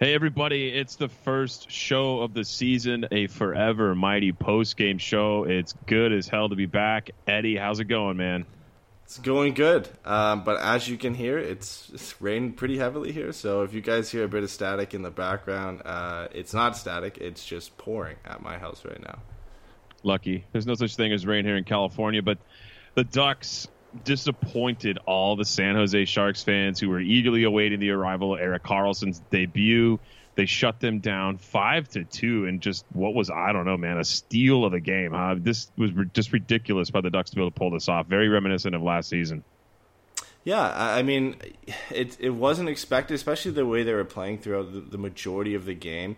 Hey everybody, it's the first show of the season, a forever mighty post game show. It's good as hell to be back. Eddy, how's it going, man? It's going good, um, but as you can hear, it's, it's raining pretty heavily here. So if you guys hear a bit of static in the background, uh, it's not static; it's just pouring at my house right now. Lucky. There's no such thing as rain here in California, but the Ducks disappointed all the San Jose Sharks fans who were eagerly awaiting the arrival of Erik Karlsson's debut. They shut them down five to two, and just what was I don't know, man, a steal of a game. Huh? This was just ridiculous by the Ducks to be able to pull this off. Very reminiscent of last season. Yeah, I mean, it it wasn't expected, especially the way they were playing throughout the, the majority of the game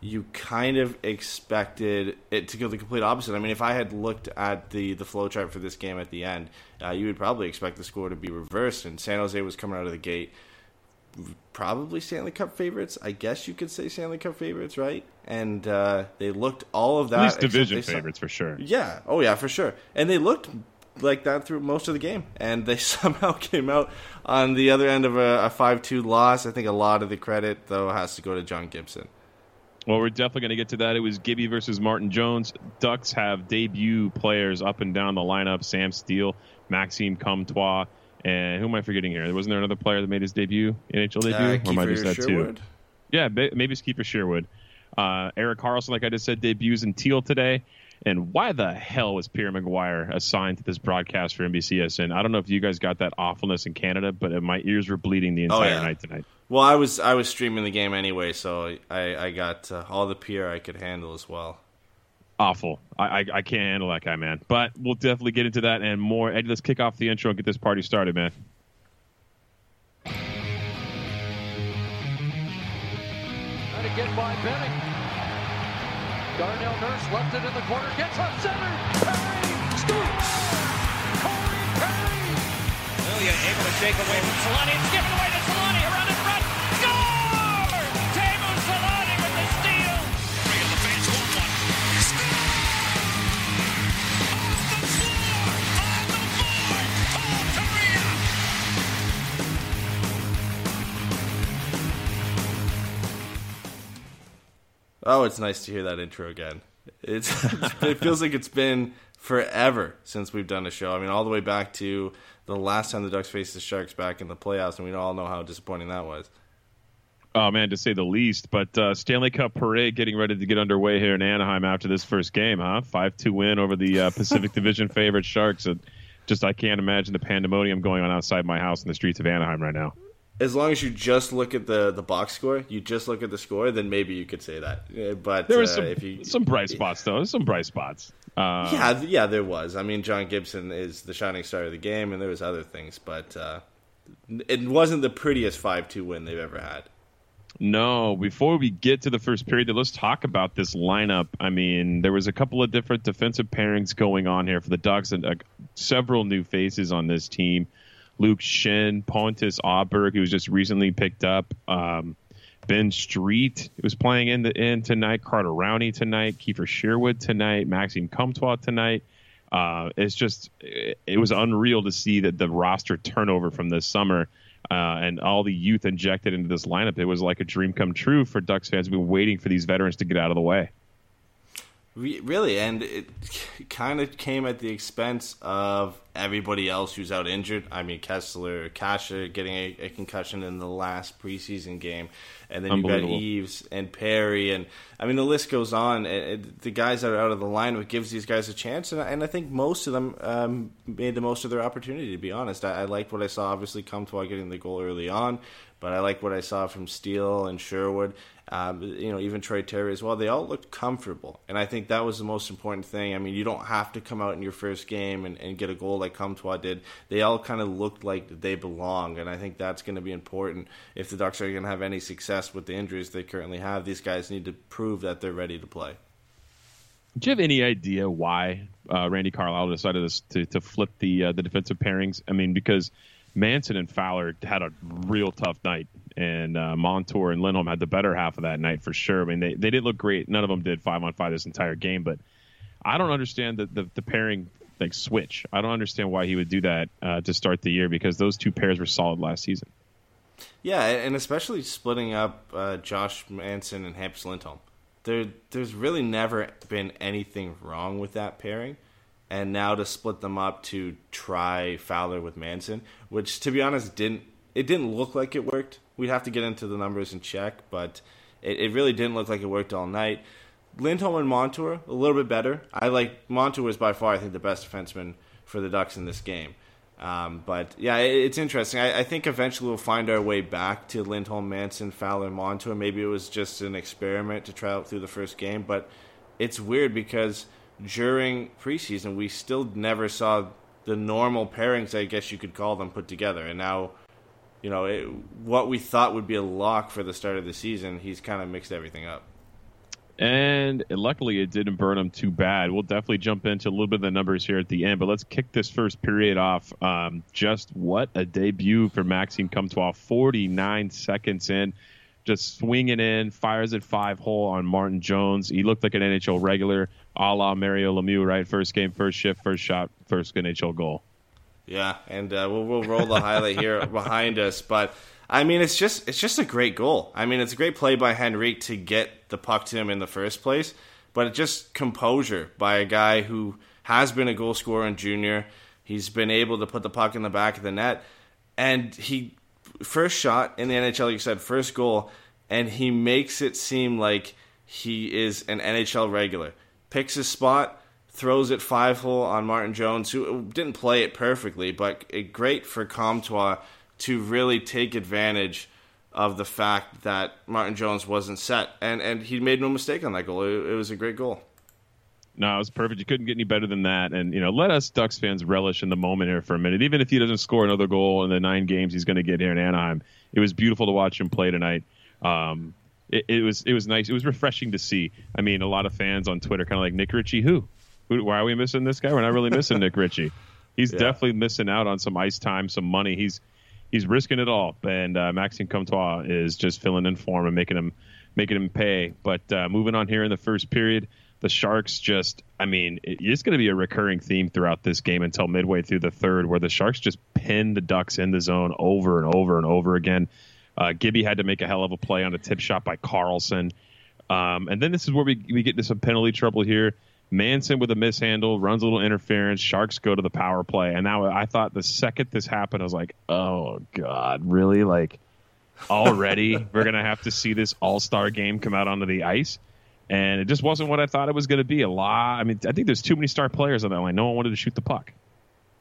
you kind of expected it to go the complete opposite. I mean, if I had looked at the the flow chart for this game at the end, uh, you would probably expect the score to be reversed. And San Jose was coming out of the gate, probably Stanley Cup favorites. I guess you could say Stanley Cup favorites, right? And uh, they looked all of that. At least division favorites for sure. Yeah. Oh yeah, for sure. And they looked like that through most of the game, and they somehow came out on the other end of a, a five-two loss. I think a lot of the credit though has to go to John Gibson. Well, we're definitely going to get to that. It was Gibby versus Martin Jones. Ducks have debut players up and down the lineup: Sam Steel, Maxime Comtois, and who am I forgetting here? Wasn't there another player that made his debut, in NHL debut, uh, or am I just that too? Yeah, maybe it's Kiefer Sherwood. Uh, Erik Karlsson, like I just said, debuts in Teal today. And why the hell was Pierre McGuire assigned to this broadcast for NBCSN? I don't know if you guys got that awfulness in Canada, but my ears were bleeding the entire oh, yeah. night tonight. Well, I was I was streaming the game anyway, so I I got uh, all the PR I could handle as well. Awful. I, I, I can't handle that guy, man. But we'll definitely get into that and more. Eddy, let's kick off the intro and get this party started, man. Trying to get by Benning. Darnell Nurse left it in the corner, gets up center. Perry scores! Corey Perry! Ilya able to shake away from Solani. It's given away to Oh, it's nice to hear that intro again. It's it feels like it's been forever since we've done a show. I mean, all the way back to the last time the Ducks faced the Sharks back in the playoffs, and we all know how disappointing that was. Oh man, to say the least. But uh, Stanley Cup parade getting ready to get underway here in Anaheim after this first game, huh? Five two win over the uh, Pacific Division favorite Sharks. And just I can't imagine the pandemonium going on outside my house in the streets of Anaheim right now as long as you just look at the the box score, you just look at the score, then maybe you could say that. But there was uh, some, if you, some bright spots though. Some bright spots. Uh, yeah, yeah, there was. I mean, John Gibson is the shining star of the game, and there was other things, but uh, it wasn't the prettiest five two win they've ever had. No, before we get to the first period, let's talk about this lineup. I mean, there was a couple of different defensive pairings going on here for the Ducks and uh, several new faces on this team. Luke Schenn, Pontus Aberg, who was just recently picked up. Um, Ben Street was playing in the in tonight. Carter Rowney tonight. Kiefer Sherwood tonight. Maxime Comtois tonight. Uh, it's just it, it was unreal to see that the roster turnover from this summer uh, and all the youth injected into this lineup. It was like a dream come true for Ducks fans. We've been waiting for these veterans to get out of the way. Really, and it kind of came at the expense of everybody else who's out injured. I mean, Kesler, Kase getting a, a concussion in the last preseason game, and then you've got Eaves and Perry, and I mean the list goes on. It, the guys that are out of the line, gives these guys a chance, and, and I think most of them um, made the most of their opportunity. To be honest, I, I liked what I saw. Obviously, come Comtois getting the goal early on, but I like what I saw from Steel and Sherwood. Um, you know, even Troy Terry as well. They all looked comfortable, and I think that was the most important thing. I mean, you don't have to come out in your first game and, and get a goal like Comtois did. They all kind of looked like they belong, and I think that's going to be important if the Ducks are going to have any success with the injuries they currently have. These guys need to prove that they're ready to play. Do you have any idea why uh, Randy Carlyle decided to, to flip the uh, the defensive pairings? I mean, because Manson and Fowler had a real tough night, and uh, Montour and Lindholm had the better half of that night for sure. I mean, they, they did look great. None of them did five on five this entire game, but I don't understand the, the, the pairing like switch. I don't understand why he would do that uh, to start the year because those two pairs were solid last season. Yeah, and especially splitting up uh, Josh Manson and Hampus Lindholm. There, there's really never been anything wrong with that pairing and now to split them up to try Fowler with Manson, which to be honest didn't it didn't look like it worked. We'd have to get into the numbers and check, but it, it really didn't look like it worked all night. Lindholm and Montour a little bit better. I like Montour was by far I think the best defenseman for the Ducks in this game. Um, but yeah, it, it's interesting. I, I, think eventually we'll find our way back to Lindholm, Manson, Fowler, Montour. Maybe it was just an experiment to try out through the first game, but it's weird because during preseason, we still never saw the normal pairings, I guess you could call them, put together. And now, you know, it, what we thought would be a lock for the start of the season, he's kind of mixed everything up. And luckily, it didn't burn him too bad. We'll definitely jump into a little bit of the numbers here at the end, but let's kick this first period off. Um, just what a debut for Maxime Comtois, 49 seconds in just swinging in, fires at five hole on Martin Jones. He looked like an NHL regular, a la Mario Lemieux, right? First game, first shift, first shot, first NHL goal. Yeah, and uh, we'll, we'll roll the highlight here behind us, but I mean, it's just it's just a great goal. I mean, it's a great play by Henrique to get the puck to him in the first place, but it's just composure by a guy who has been a goal scorer in junior. He's been able to put the puck in the back of the net, and he first shot in the NHL, like you said, first goal, and he makes it seem like he is an NHL regular. Picks his spot, throws it five hole on Martin Jones, who didn't play it perfectly, but great for Comtois to really take advantage of the fact that Martin Jones wasn't set, and and he made no mistake on that goal. It, it was a great goal. No, it was perfect. You couldn't get any better than that. And you know, let us Ducks fans relish in the moment here for a minute. Even if he doesn't score another goal in the nine games he's going to get here in Anaheim, it was beautiful to watch him play tonight. Um, it, it, was it was nice. It was refreshing to see. I mean, a lot of fans on Twitter kind of like Nick Ritchie. Who? Who? Why are we missing this guy? We're not really missing Nick Ritchie. He's yeah. definitely missing out on some ice time, some money. He's he's risking it all. And uh, Maxime Comtois is just filling in form and making him making him pay. But uh, moving on here in the first period the Sharks just, I mean, it's going to be a recurring theme throughout this game until midway through the third, where the Sharks just pin the Ducks in the zone over and over and over again. Uh, Gibby had to make a hell of a play on a tip shot by Karlsson. Um, and then this is where we, we get into some penalty trouble here. Manson with a mishandle, runs a little interference. Sharks go to the power play. And now I thought the second this happened, I was like, oh, God, really? Like, already we're going to have to see this all star game come out onto the ice? and it just wasn't what I thought it was going to be. A lot. I mean, I think there's too many star players on that line. No one wanted to shoot the puck.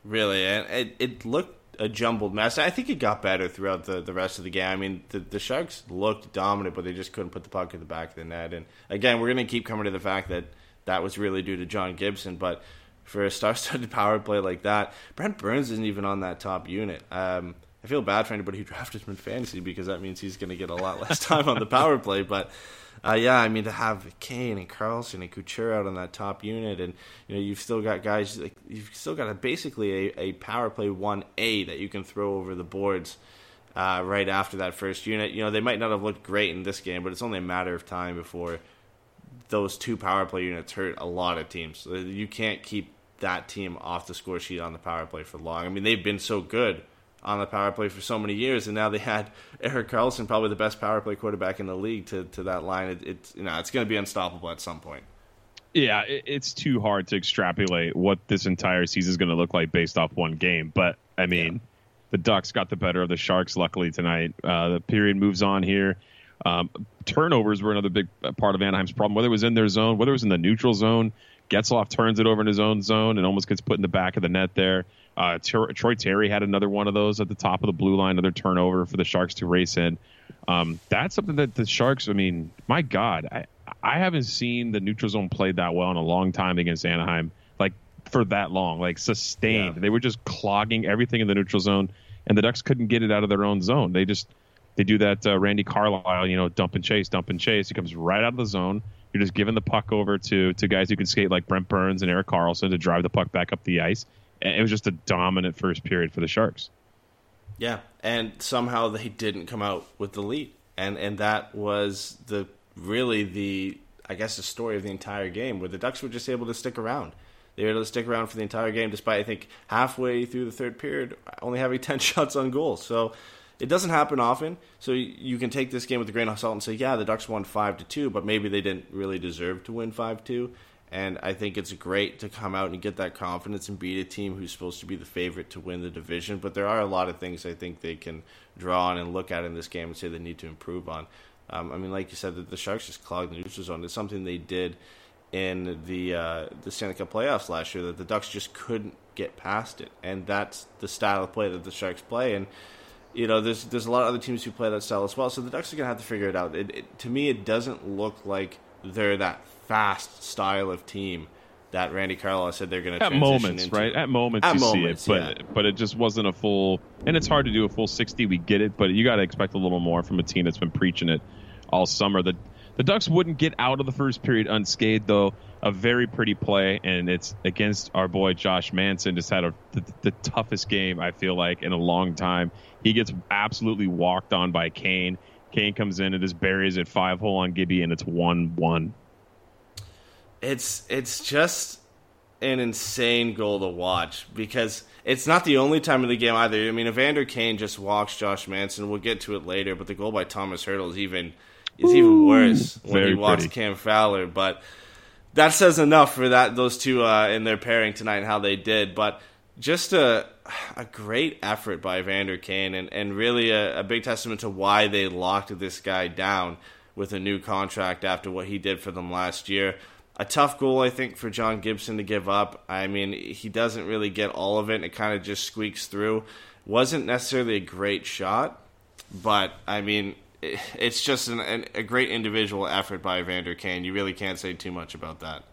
Really, and it, it looked a jumbled mess. I think it got better throughout the, the rest of the game. I mean, the, the Sharks looked dominant, but they just couldn't put the puck in the back of the net. And again, we're going to keep coming to the fact that that was really due to John Gibson. But for a star-studded power play like that, Brent Burns isn't even on that top unit. Um, I feel bad for anybody who drafted him in fantasy because that means he's going to get a lot less time on the power play. But uh, yeah, I mean to have Kane and Karlsson and Couture out on that top unit, and you know you've still got guys like you've still got a, basically a, a power play one A that you can throw over the boards. Uh, right after that first unit, you know they might not have looked great in this game, but it's only a matter of time before those two power play units hurt a lot of teams. You can't keep that team off the score sheet on the power play for long. I mean, they've been so good on the power play for so many years, and now they had Erik Karlsson, probably the best power play quarterback in the league, to, to that line. It, it's you know it's going to be unstoppable at some point. Yeah, it's too hard to extrapolate what this entire season is going to look like based off one game. But I mean, yeah. the Ducks got the better of the Sharks. Luckily tonight, uh, the period moves on here. Um, turnovers were another big part of Anaheim's problem. Whether it was in their zone, whether it was in the neutral zone, Getzlaf turns it over in his own zone and almost gets put in the back of the net there. Uh, Troy Terry had another one of those at the top of the blue line, another turnover for the Sharks to race in. Um, that's something that the Sharks, I mean, my God, I, I haven't seen the neutral zone played that well in a long time against Anaheim, like for that long, like sustained. Yeah. They were just clogging everything in the neutral zone, and the Ducks couldn't get it out of their own zone. They just they do that uh, Randy Carlyle, you know, dump and chase, dump and chase. He comes right out of the zone. You're just giving the puck over to to guys who can skate like Brent Burns and Erik Karlsson to drive the puck back up the ice. And it was just a dominant first period for the Sharks. Yeah, and somehow they didn't come out with the lead, and and that was the really the I guess the story of the entire game, where the Ducks were just able to stick around. They were able to stick around for the entire game, despite I think halfway through the third period only having ten shots on goal. So it doesn't happen often, so you can take this game with a grain of salt and say, yeah, the Ducks won five to two, but maybe they didn't really deserve to win five two. And I think it's great to come out and get that confidence and beat a team who's supposed to be the favorite to win the division. But there are a lot of things I think they can draw on and look at in this game and say they need to improve on. Um, I mean, like you said, the, the Sharks just clogged the neutral zone. It's something they did in the uh, the Stanley Cup playoffs last year that the Ducks just couldn't get past it, and that's the style of play that the Sharks play. And you know, there's there's a lot of other teams who play that style as well. So the Ducks are gonna have to figure it out. It, it, to me, it doesn't look like they're that fast style of team that Randy Carlyle said they're going to at moments, into. right? At moments, at you moments, see it, but yeah. but it just wasn't a full. And it's hard to do a full sixty. We get it, but you got to expect a little more from a team that's been preaching it all summer. The the Ducks wouldn't get out of the first period unscathed, though. A very pretty play, and it's against our boy Josh Manson. Just had a, the, the toughest game I feel like in a long time. He gets absolutely walked on by Kane. Kane comes in and just buries it five hole on Gibby, and it's one one. It's it's just an insane goal to watch because it's not the only time of the game either. I mean, Evander Kane just walks Josh Manson. We'll get to it later, but the goal by Tomas Hertl is even is even worse when he walks pretty. Cam Fowler. But that says enough for that those two uh, in their pairing tonight and how they did. But just a a great effort by Evander Kane and, and really a, a big testament to why they locked this guy down with a new contract after what he did for them last year. A tough goal, I think, for John Gibson to give up. I mean, he doesn't really get all of it. and It kind of just squeaks through. Wasn't necessarily a great shot, but I mean, it, it's just an, an, a great individual effort by Evander Kane. You really can't say too much about that.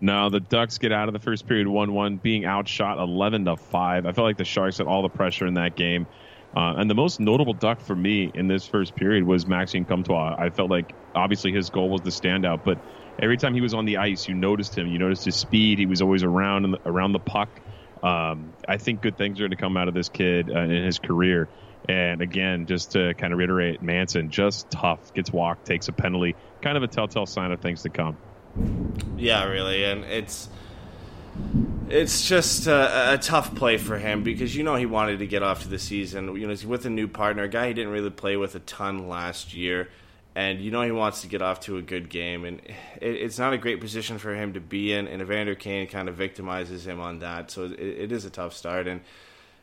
No, the Ducks get out of the first period one-one, being outshot eleven to five. I felt like the Sharks had all the pressure in that game. Uh, and the most notable Duck for me in this first period was Maxime Comtois. I felt like obviously his goal was the standout, but every time he was on the ice, you noticed him. You noticed his speed. He was always around around the puck. Um, I think good things are going to come out of this kid uh, in his career. And again, just to kind of reiterate, Manson just tough, gets walked, takes a penalty, kind of a telltale sign of things to come. Yeah, really, and it's it's just a, a, tough play for him because you know he wanted to get off to the season. You know, he's with a new partner, a guy he didn't really play with a ton last year, and you know he wants to get off to a good game, and it, it's not a great position for him to be in. And Evander Kane kind of victimizes him on that, so it, it is a tough start. And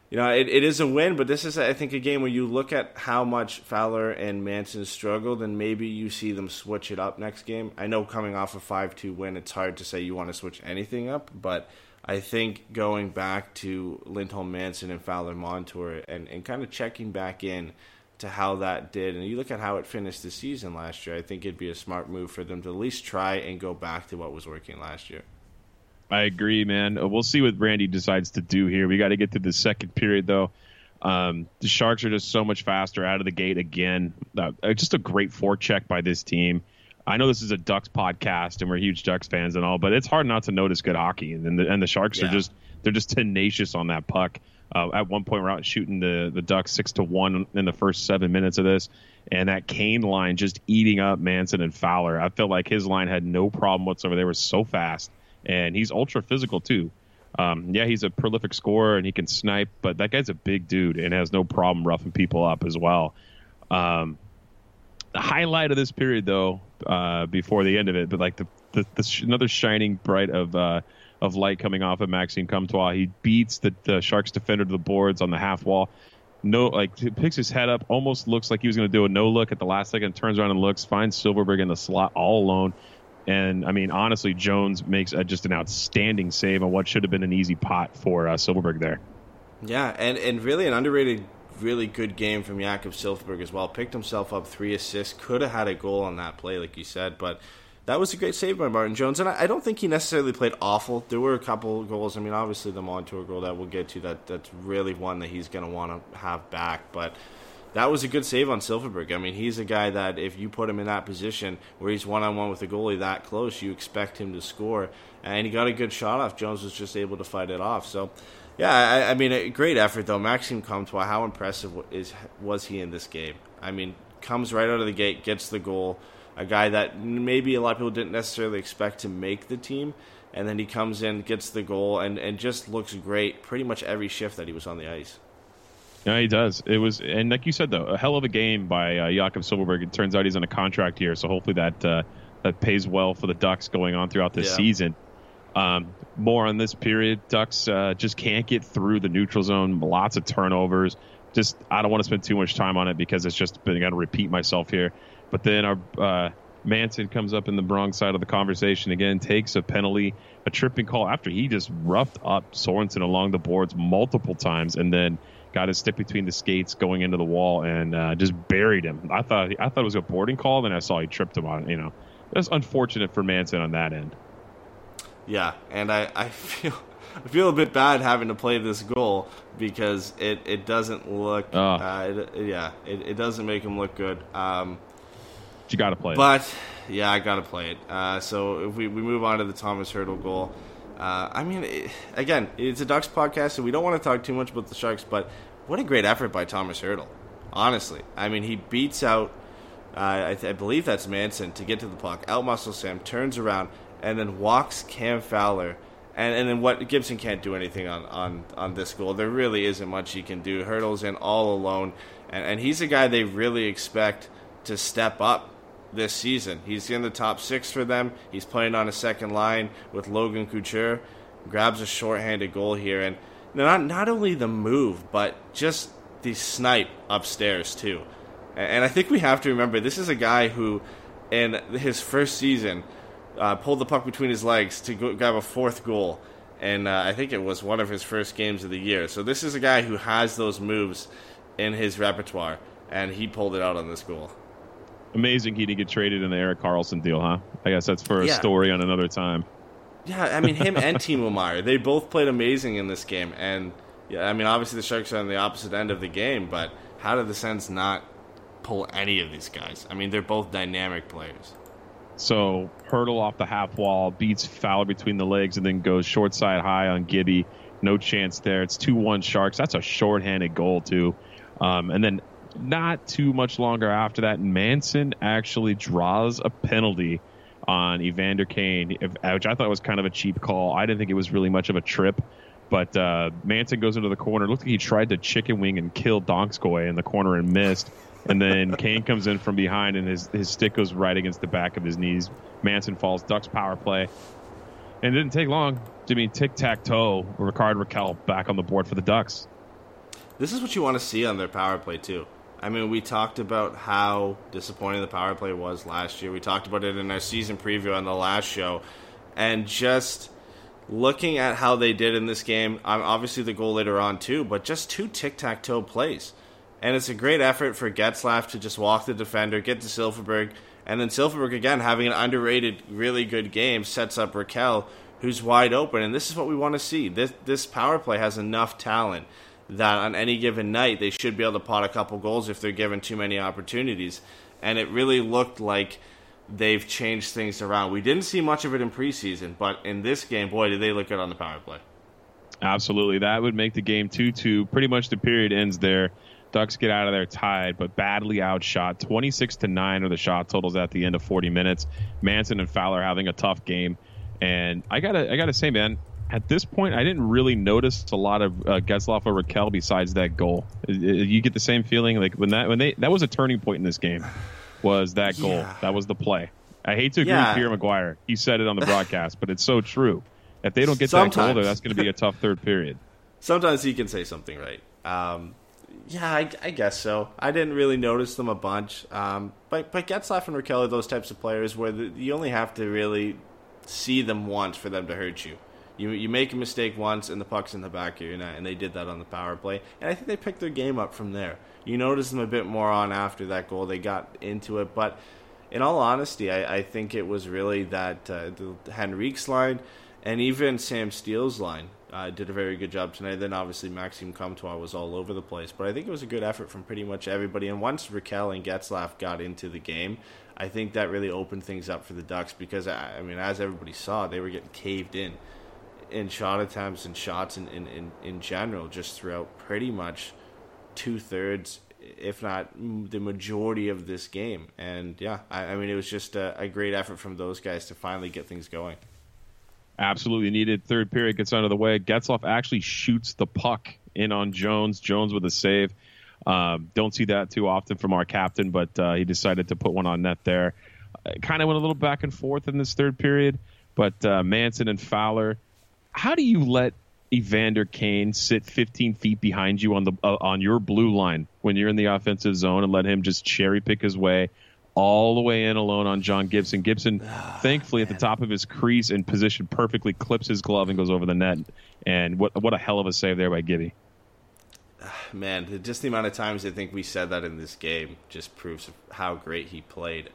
you know, it, it is a win, but this is, I think, a game where you look at how much Fowler and Manson struggled, and maybe you see them switch it up next game. I know coming off a 5 2 win, it's hard to say you want to switch anything up, but I think going back to Lindholm Manson and Fowler Montour and, and kind of checking back in to how that did, and you look at how it finished the season last year, I think it'd be a smart move for them to at least try and go back to what was working last year. I agree, man. Uh, We'll see what Randy decides to do here. We got to get to the second period, though. Um, the Sharks are just so much faster out of the gate again. Uh, just a great forecheck by this team. I know this is a Ducks podcast and we're huge Ducks fans and all, but it's hard not to notice good hockey. And the, and the Sharks Yeah. are just they're just tenacious on that puck. Uh, at one point, we're out shooting the the Ducks six to one in the first seven minutes of this, and that Kane line just eating up Manson and Fowler. I felt like his line had no problem whatsoever. They were so fast, and he's ultra physical too. Um, yeah, he's a prolific scorer and he can snipe, but that guy's a big dude and has no problem roughing people up as well. Um, the highlight of this period, though, uh, before the end of it, but like the, the, the sh- another shining bright of uh, of light coming off of Maxime Comtois. He beats the, the Sharks defender to the boards on the half wall. No, like picks his head up, almost looks like he was going to do a no look at the last second, turns around and looks, finds Silfverberg in the slot all alone. And I mean, honestly, Jones makes a, just an outstanding save on what should have been an easy pot for uh, Silfverberg there. Yeah, and, and really an underrated, really good game from Jakob Silfverberg as well. Picked himself up three assists, could have had a goal on that play, like you said, but that was a great save by Martin Jones. And I, I don't think he necessarily played awful. There were a couple goals. I mean, obviously the Montour goal that we'll get to, that that's really one that he's going to want to have back, but. That was a good save on Silfverberg. I mean, he's a guy that if you put him in that position where he's one on one with a goalie that close, you expect him to score. And he got a good shot off. Jones was just able to fight it off. So, yeah, I, I mean, a great effort though. Maxime Comtois, how impressive is was he in this game? I mean, comes right out of the gate, gets the goal. A guy that maybe a lot of people didn't necessarily expect to make the team, and then he comes in, gets the goal, and and just looks great pretty much every shift that he was on the ice. Yeah, he does. It was, and like you said, though, a hell of a game by uh, Jakob Silfverberg. It turns out he's on a contract here, so hopefully that uh, that pays well for the Ducks going on throughout this Yeah. season. Um, more on this period, Ducks uh, just can't get through the neutral zone. Lots of turnovers. Just I don't want to spend too much time on it because it's just been going to repeat myself here. But then our uh, Manson comes up in the wrong side of the conversation again, takes a penalty, a tripping call after he just roughed up Sorensen along the boards multiple times, and then got his stick between the skates going into the wall and uh, just buried him. I thought I thought it was a boarding call, then I saw he tripped him on. You know, that's unfortunate for Manson on that end. Yeah, and I, I feel I feel a bit bad having to play this goal because it, it doesn't look Ah. uh, it, yeah it, it doesn't make him look good. Um, But you got to play. it. but yeah, I gotta play it. Uh, so if we, we move on to the Tomas Hertl goal, uh, I mean, it, again, it's a Ducks podcast, so we don't want to talk too much about the Sharks. But what a great effort by Tomas Hertl. Honestly, I mean, he beats out. Uh, I, th- I believe that's Manson to get to the puck. Outmuscles Sam, turns around, and then walks Cam Fowler. And, and then what Gibson can't do anything on, on, on this goal. There really isn't much he can do. Hertl's in all alone, and, and he's a guy they really expect to step up this season. He's in the top six for them. He's playing on a second line with Logan Couture. Grabs a shorthanded goal here, and not not only the move, but just the snipe upstairs too. And, and I think we have to remember this is a guy who, in his first season, uh, pulled the puck between his legs to go, grab a fourth goal. And uh, I think it was one of his first games of the year. So this is a guy who has those moves in his repertoire, and he pulled it out on this goal. Amazing he didn't get traded in the Erik Karlsson deal, huh? I guess that's for a Yeah. story on another time. Yeah, I mean him and Timo Meier, they both played amazing in this game, and yeah, I mean obviously the Sharks are on the opposite end of the game, but how did the Sens not pull any of these guys? I mean they're both dynamic players. So Hertl off the half wall, beats Fowler between the legs, and then goes short side high on Gibby. No chance there. It's two one Sharks. That's a shorthanded goal too. Um, and then not too much longer after that, Manson actually draws a penalty on Evander Kane, which I thought was kind of a cheap call. I didn't think it was really much of a trip. But uh, Manson goes into the corner. Looked like he tried to chicken wing and kill Donskoy in the corner and missed. And then Kane comes in from behind and his, his stick goes right against the back of his knees. Manson falls. Ducks power play. And it didn't take long. I mean, tic tac toe. Rickard Rakell back on the board for the Ducks. This is what you want to see on their power play too. I mean, we talked about how disappointing the power play was last year. We talked about it in our season preview on the last show, and just looking at how they did in this game. Obviously, the goal later on too, but just two tic tac toe plays, and it's a great effort for Getzlaf to just walk the defender, get to Silfverberg, and then Silfverberg again having an underrated, really good game sets up Rakell, who's wide open, and this is what we want to see. This this power play has enough talent that on any given night they should be able to pot a couple goals if they're given too many opportunities. And it really looked like they've changed things around. We didn't see much of it in preseason, but in this game, boy, did they look good on the power play. Absolutely. That would make the game 2 2. Pretty much the period ends there. Ducks get out of there tied, but badly outshot. 26 to 9 are the shot totals at the end of 40 minutes. Manson and Fowler having a tough game. And I gotta, I gotta say, man, at this point, I didn't really notice a lot of uh, or Rakell besides that goal. You get the same feeling like when that when they that was a turning point in this game. Was that goal? Yeah. That was the play. I hate to agree Yeah. with Pierre McGuire. He said it on the broadcast, but it's so true. If they don't get that goal, Sometimes. there, that's going to be a tough third period. Sometimes he can say something right. Um, yeah, I, I guess so. I didn't really notice them a bunch. Um, but but Getzlaf and Rakell are those types of players where the, you only have to really see them once for them to hurt you. You you make a mistake once and the puck's in the back of your net, and they did that on the power play. And I think they picked their game up from there. You notice them a bit more on after that goal. They got into it, but in all honesty, I, I think it was really that uh, the Henrique's line and even Sam Steel's line uh, did a very good job tonight. Then obviously Maxime Comtois was all over the place, but I think it was a good effort from pretty much everybody. And once Rakell and Getzlaf got into the game, I think that really opened things up for the Ducks because I I mean, as everybody saw, they were getting caved in in shot attempts and shots in, in, in, in general just throughout pretty much two thirds, if not the majority of this game. And yeah, I, I mean, it was just a, a great effort from those guys to finally get things going. absolutely needed. Third period gets out of the way. Getzlaf actually shoots the puck in on Jones. Jones with a save. Um, don't see that too often from our captain, but uh, he decided to put one on net there. Uh, kind of went a little back and forth in this third period, but uh, Manson and Fowler. How do you let Evander Kane sit 15 feet behind you on the uh, on your blue line when you're in the offensive zone and let him just cherry pick his way all the way in alone on John Gibson. Gibson, thankfully, at the top of his crease and position perfectly, clips his glove and goes over the net. And what what a hell of a save there by Gibby. Man, just the amount of times I think we said that in this game just proves how great he played.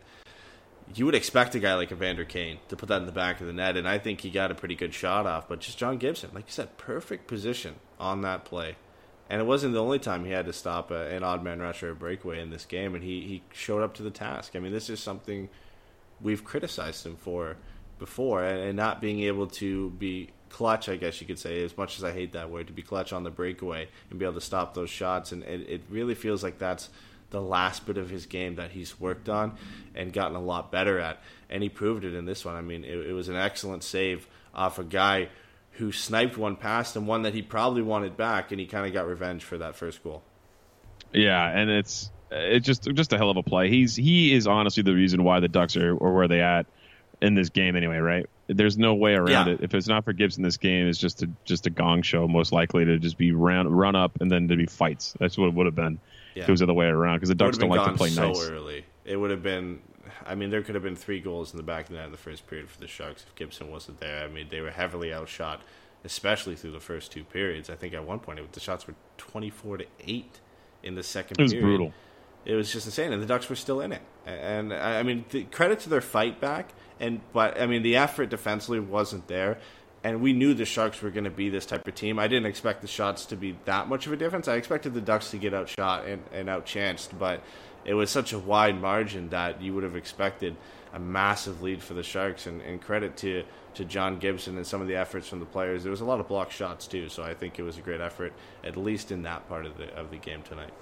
You would expect a guy like Evander Kane to put that in the back of the net, and I think he got a pretty good shot off. But just John Gibson, like you said, perfect position on that play. And it wasn't the only time he had to stop a, an odd man rush or a breakaway in this game, and he, he showed up to the task. I mean, this is something we've criticized him for before, and, and not being able to be clutch, I guess you could say, as much as I hate that word, to be clutch on the breakaway and be able to stop those shots. And it, it really feels like that's the last bit of his game that he's worked on and gotten a lot better at. And he proved it in this one. I mean, it, it was an excellent save off a guy who sniped one past him, one that he probably wanted back, and he kind of got revenge for that first goal. Yeah, and it's it's just just a hell of a play. He's he is honestly the reason why the Ducks are or where they at in this game anyway, right? There's no way around Yeah. it. If it's not for Gibson, this game is just a just a gong show. Most likely to just be run run up and then to be fights. That's what it would have been Yeah. it was the other way around. Because the Ducks don't like to play gone nice. so early. It would have been. I mean, there could have been three goals in the back of the net in the first period for the Sharks if Gibson wasn't there. I mean, they were heavily outshot, especially through the first two periods. I think at one point it, the shots were twenty-four to eight in the second. It was period. brutal. It was just insane, and the Ducks were still in it. And I I mean, the, credit to their fight back, and but I mean, the effort defensively wasn't there. And we knew the Sharks were going to be this type of team. I didn't expect the shots to be that much of a difference. I expected the Ducks to get outshot and, and outchanced, but it was such a wide margin that you would have expected a massive lead for the Sharks. And, and credit to, to John Gibson and some of the efforts from the players. There was a lot of block shots too, so I think it was a great effort, at least in that part of the of the game tonight.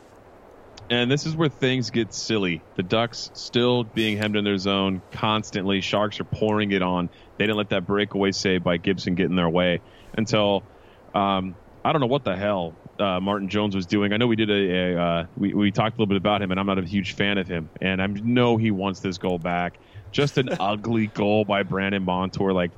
And this is where things get silly. The Ducks still being hemmed in their zone constantly. Sharks are pouring it on. They didn't let that breakaway save by Gibson get in their way until um, I don't know what the hell uh, Martin Jones was doing. I know we did a, a uh, we we talked a little bit about him, and I'm not a huge fan of him. And I know he wants this goal back. Just an ugly goal by Brandon Montour, like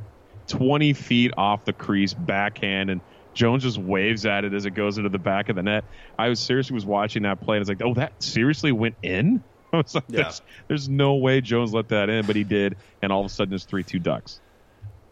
20 feet off the crease, backhand, and Jones just waves at it as it goes into the back of the net. I was seriously was watching that play, and it's like, oh, that seriously went in. I was like, Yeah. there's, there's no way Jones let that in, but he did, and all of a sudden it's three two Ducks.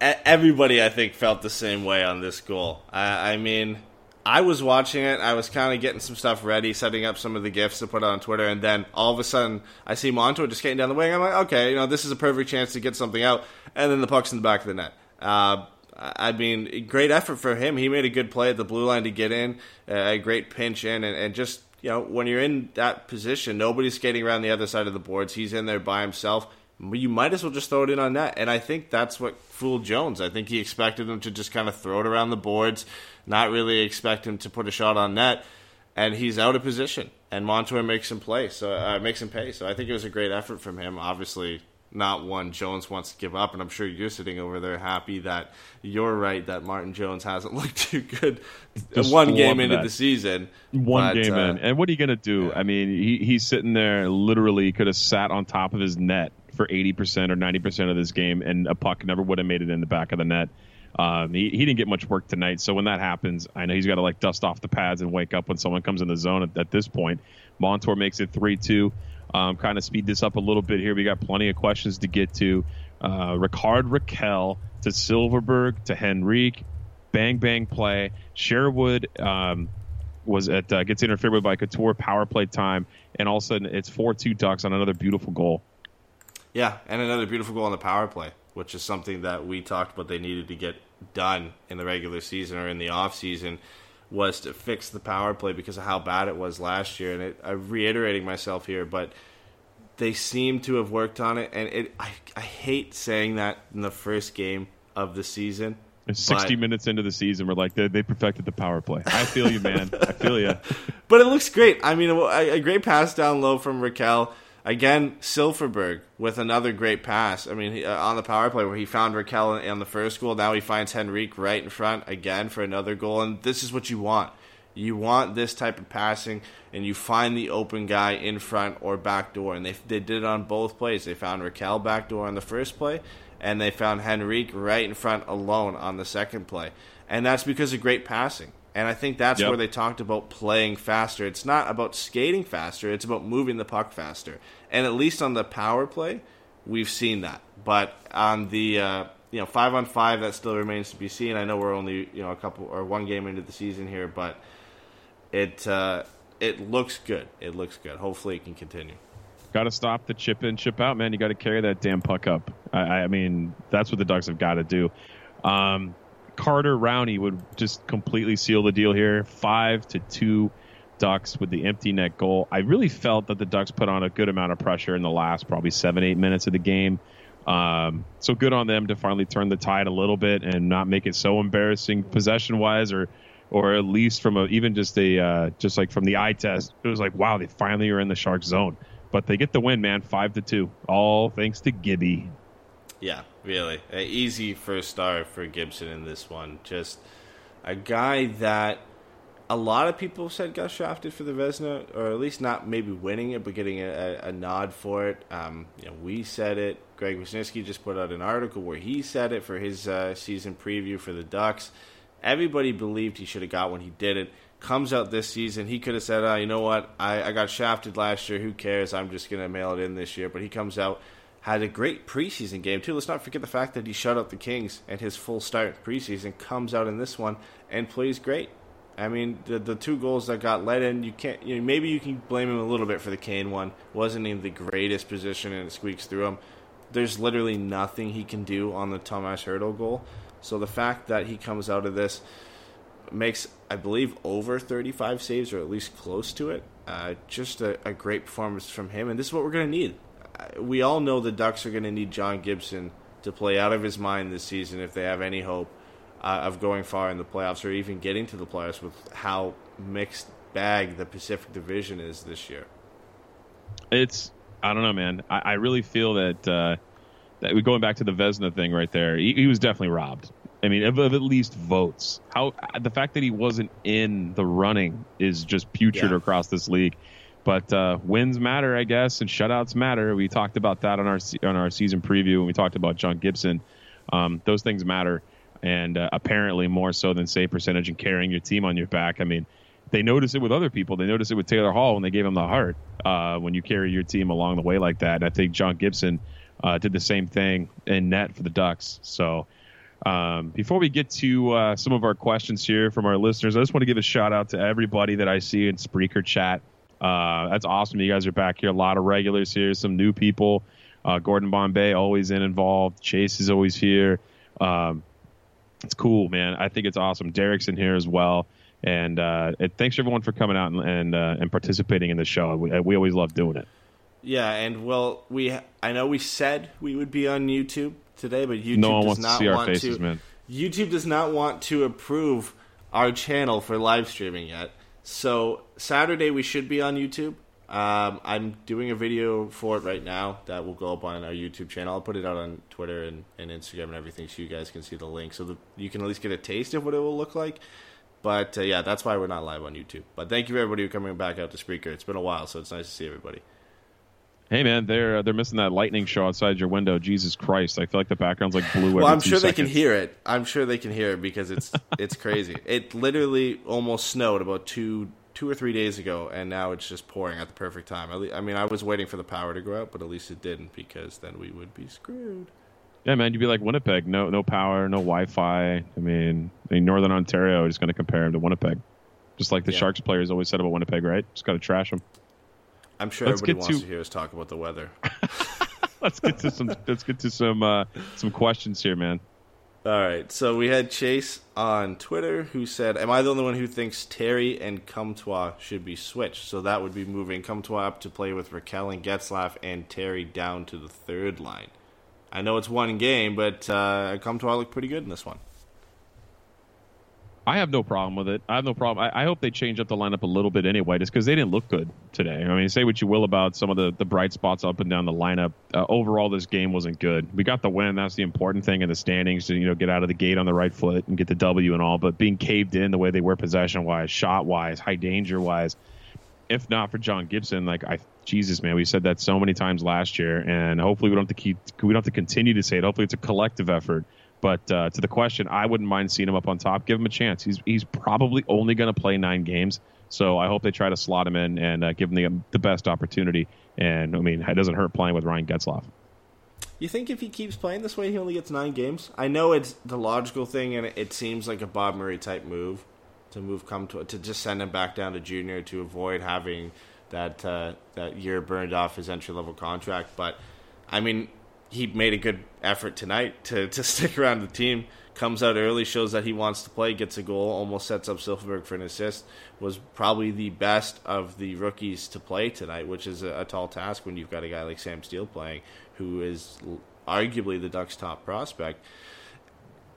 everybody I think felt the same way on this goal. I, I mean, I was watching it. I was kind of getting some stuff ready, setting up some of the gifs to put on Twitter, and then all of a sudden I see Montour just getting down the wing. I'm like, okay, you know, this is a perfect chance to get something out, and then the puck's in the back of the net. Uh, I mean, great effort for him. He made a good play at the blue line to get in, a great pinch in, and, and just you know when you're in that position, nobody's skating around the other side of the boards. He's in there by himself. You might as well just throw it in on net, and I think that's what fooled Jones. I think he expected him to just kind of throw it around the boards, not really expect him to put a shot on net, and he's out of position. And Montour makes him play, so uh, makes him pay. So I think it was a great effort from him. Obviously, not one Jones wants to give up, and I'm sure you're sitting over there happy that you're right that Martin Jones hasn't looked too good Just one game into that. the season. One But, game uh, in, and what are you gonna do? yeah. I mean, he, he's sitting there literally could have sat on top of his net for eighty percent or ninety percent of this game, and a puck never would have made it in the back of the net. Um, he, he didn't get much work tonight, so when that happens, I know he's got to like dust off the pads and wake up when someone comes in the zone. At, at this point, Montour makes it three two. Um, kind of speed this up a little bit here. We got plenty of questions to get to. Uh, Rickard Rakell to Silfverberg to Henrique, bang bang play. Sherwood um, was at uh, gets interfered with by Couture power play time, and all of a sudden it's four two Ducks on another beautiful goal. Yeah, and another beautiful goal on the power play, which is something that we talked about they needed to get done in the regular season or in the off season was to fix the power play because of how bad it was last year. And it, I'm reiterating myself here, but they seem to have worked on it. And it, I, I hate saying that in the first game of the season. And Sixty but- minutes into the season, we're like they, they perfected the power play. I feel you, man. I feel you. But it looks great. I mean, a, a great pass down low from Rakell. Again, Silfverberg with another great pass. I mean, he, uh, on the power play where he found Rakell on, the first goal. Now he finds Henrique right in front again for another goal. And this is what you want. You want this type of passing, and you find the open guy in front or back door. And they, they did it on both plays. They found Rakell back door on the first play, and they found Henrique right in front alone on the second play. And that's because of great passing. And I think that's Yep. where they talked about playing faster. It's not about skating faster, it's about moving the puck faster. And at least on the power play, we've seen that. But on the uh, you know, 5 on 5 that still remains to be seen. I know we're only, you know, a couple or one game into the season here, but it uh, it looks good. It looks good. Hopefully it can continue. Got to stop the chip in, chip out, man. You got to carry that damn puck up. I, I mean, that's what the Ducks have got to do. Um, Carter Rowney would just completely seal the deal here. Five to two Ducks with the empty net goal. I really felt that the Ducks put on a good amount of pressure in the last probably seven, eight minutes of the game. Um, so good on them to finally turn the tide a little bit and not make it so embarrassing possession wise or or at least from a even just a uh, just like from the eye test it was like wow they finally are in the shark zone but they get the win man five to two all thanks to gibby Yeah, really. A easy first star for Gibson in this one. Just a guy that a lot of people said got shafted for the Vezina, or at least not maybe winning it, but getting a, a, nod for it. Um, you know, we said it. Greg Wyshynski just put out an article where he said it for his uh, season preview for the Ducks. Everybody believed he should have got when He didn't. Comes out this season, he could have said, oh, you know what? I, I got shafted last year. Who cares? I'm just going to mail it in this year. But he comes out, had a great preseason game, too. Let's not forget the fact that he shut out the Kings and his full start preseason comes out in this one and plays great. I mean, the the two goals that got let in, you can't. You know, maybe you can blame him a little bit for the Kane one. wasn't in the greatest position and it squeaks through him. There's literally nothing he can do on the Tomas Hertl goal. So the fact that he comes out of this makes, I believe, over 35 saves or at least close to it. Uh, just a, a great performance from him, and this is what we're going to need. We all know the Ducks are going to need John Gibson to play out of his mind this season if they have any hope uh, of going far in the playoffs or even getting to the playoffs with how mixed bag the Pacific Division is this year. it's I don't know, man. I, I really feel that uh, that going back to the Vezina thing right there. He, he was definitely robbed. I mean, of, of at least votes. How the fact that he wasn't in the running is just putrid Yeah. across this league. But uh, wins matter, I guess, and shutouts matter. We talked about that on our on our season preview when we talked about John Gibson. Um, those things matter, and uh, apparently more so than save percentage and carrying your team on your back. I mean, they notice it with other people. They notice it with Taylor Hall when they gave him the Hart uh, when you carry your team along the way like that. And I think John Gibson uh, did the same thing in net for the Ducks. So um, before we get to uh, some of our questions here from our listeners, I just want to give a shout out to everybody that I see in Spreaker chat. Uh, that's awesome. You guys are back here. A lot of regulars here, some new people. Uh, Gordon Bombay always in involved. Chase is always here. Um, It's cool, man. I think it's awesome. Derek's in here as well. And uh, it, thanks everyone for coming out and and, uh, and participating in the show. We, we always love doing it. Yeah, and well, we I know we said we would be on YouTube today, but YouTube no one does wants not to see our want faces, to. man. YouTube does not want to approve our channel for live streaming yet. So Saturday we should be on YouTube. Um, I'm doing a video for it right now that will go up on our YouTube channel. I'll put it out on Twitter and, and Instagram and everything so you guys can see the link so that you can at least get a taste of what it will look like. But uh, yeah, that's why we're not live on YouTube. But thank you everybody for coming back out to Spreaker. It's been a while, so it's nice to see everybody. Hey man, they're uh, they're missing that lightning show outside your window. Jesus Christ! I feel like the background's like blue. Well, I'm sure they can hear it. I'm sure they can hear it because it's it's crazy. It literally almost snowed about two two or three days ago, and now it's just pouring at the perfect time. I mean, I was waiting for the power to go out, but at least it didn't because then we would be screwed. Yeah, man, you'd be like Winnipeg. No, no power, no Wi-Fi. I mean, I mean Northern Ontario is going to compare him to Winnipeg, just like the Yeah. Sharks players always said about Winnipeg, right? Just got to trash them. I'm sure Let's everybody wants to- to hear us talk about the weather. Let's get to some. let's get to some uh, some questions here, man. All right, so we had Chase on Twitter who said, "Am I the only one who thinks Terry and Comtois should be switched? So that would be moving Comtois up to play with Rakell and Getzlaf, and Terry down to the third line. I know it's one game, but uh, Comtois looked pretty good in this one. I have no problem with it. I have no problem. I, I hope they change up the lineup a little bit anyway, just because they didn't look good today. I mean, say what you will about some of the, the bright spots up and down the lineup. Uh, overall, this game wasn't good. We got the win. That's the important thing in the standings to you know get out of the gate on the right foot and get the W and all. But being caved in the way they were possession wise, shot wise, high danger wise, if not for John Gibson, like I, Jesus, man, we said that so many times last year, and hopefully we don't have to keep, we don't have to continue to say it. Hopefully it's a collective effort. But uh, to the question, I wouldn't mind seeing him up on top. Give him a chance. He's he's probably only going to play nine games, so I hope they try to slot him in and uh, give him the the best opportunity. And I mean, it doesn't hurt playing with Ryan Getzlaf. You think if he keeps playing this way, he only gets nine games? I know it's the logical thing, and it, it seems like a Bob Murray type move to move come to to just send him back down to junior to avoid having that uh, that year burned off his entry level contract. But I mean, he made a good effort tonight to to stick around the team. Comes out early, shows that he wants to play, gets a goal, almost sets up Silfverberg for an assist. Was probably the best of the rookies to play tonight, which is a, a tall task when you've got a guy like Sam Steel playing, who is arguably the Ducks' top prospect.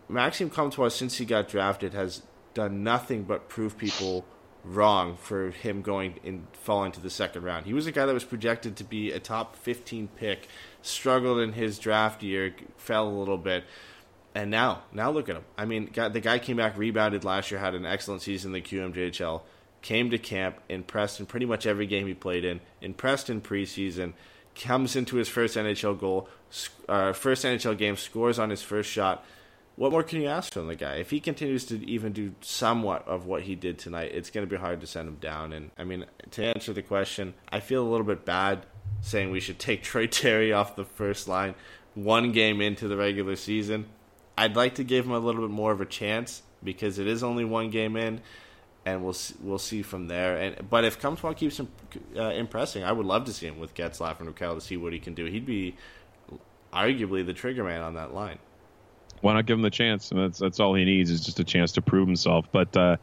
Maxim Comtois, since he got drafted, has done nothing but prove people wrong for him going and falling to the second round. He was a guy that was projected to be a top 15 pick, struggled in his draft year, fell a little bit, and now, now look at him. I mean, the guy came back, rebounded last year, had an excellent season in the QMJHL, came to camp, impressed in pretty much every game he played in, impressed in preseason, comes into his first NHL goal, uh, first NHL game, scores on his first shot. What more can you ask from the guy? If he continues to even do somewhat of what he did tonight, it's going to be hard to send him down. And I mean, to answer the question, I feel a little bit bad saying we should take Troy Terry off the first line one game into the regular season. I'd like to give him a little bit more of a chance because it is only one game in, and we'll see, we'll see from there. And but if Comtois keeps him, uh, impressing, I would love to see him with Getzlaf and Rakell to see what he can do. He'd be arguably the trigger man on that line. Why not give him the chance? And that's that's all he needs is just a chance to prove himself. But uh,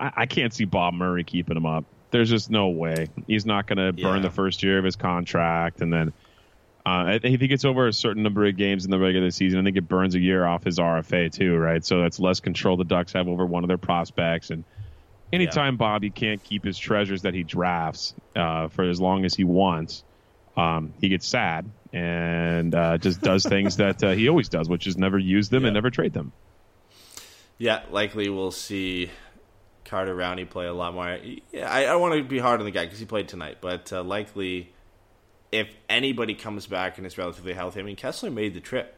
I, I can't see Bob Murray keeping him up. There's just no way. He's not going to burn Yeah. the first year of his contract, and then uh, if he gets over a certain number of games in the regular season, I think it burns a year off his RFA too, right? So that's less control the Ducks have over one of their prospects. And anytime Bobby can't keep his treasures that he drafts uh, for as long as he wants, um, he gets sad and uh, just does things that uh, he always does, which is never use them and never trade them. Yeah, likely we'll see Carter Rowney play a lot more. Yeah, I, I want to be hard on the guy because he played tonight, but uh, likely if anybody comes back and is relatively healthy, I mean Kesler made the trip.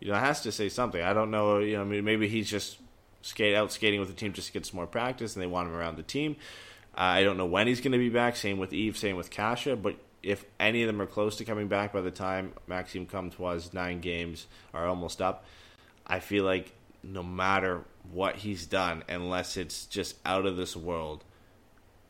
You know, has to say something. I don't know. You know, I mean, maybe he's just skate out skating with the team just to get some more practice, and they want him around the team. Uh, I don't know when he's going to be back. Same with Eve. Same with Kase. But if any of them are close to coming back by the time Maxime Comtois' nine games are almost up, I feel like no matter what he's done, unless it's just out of this world,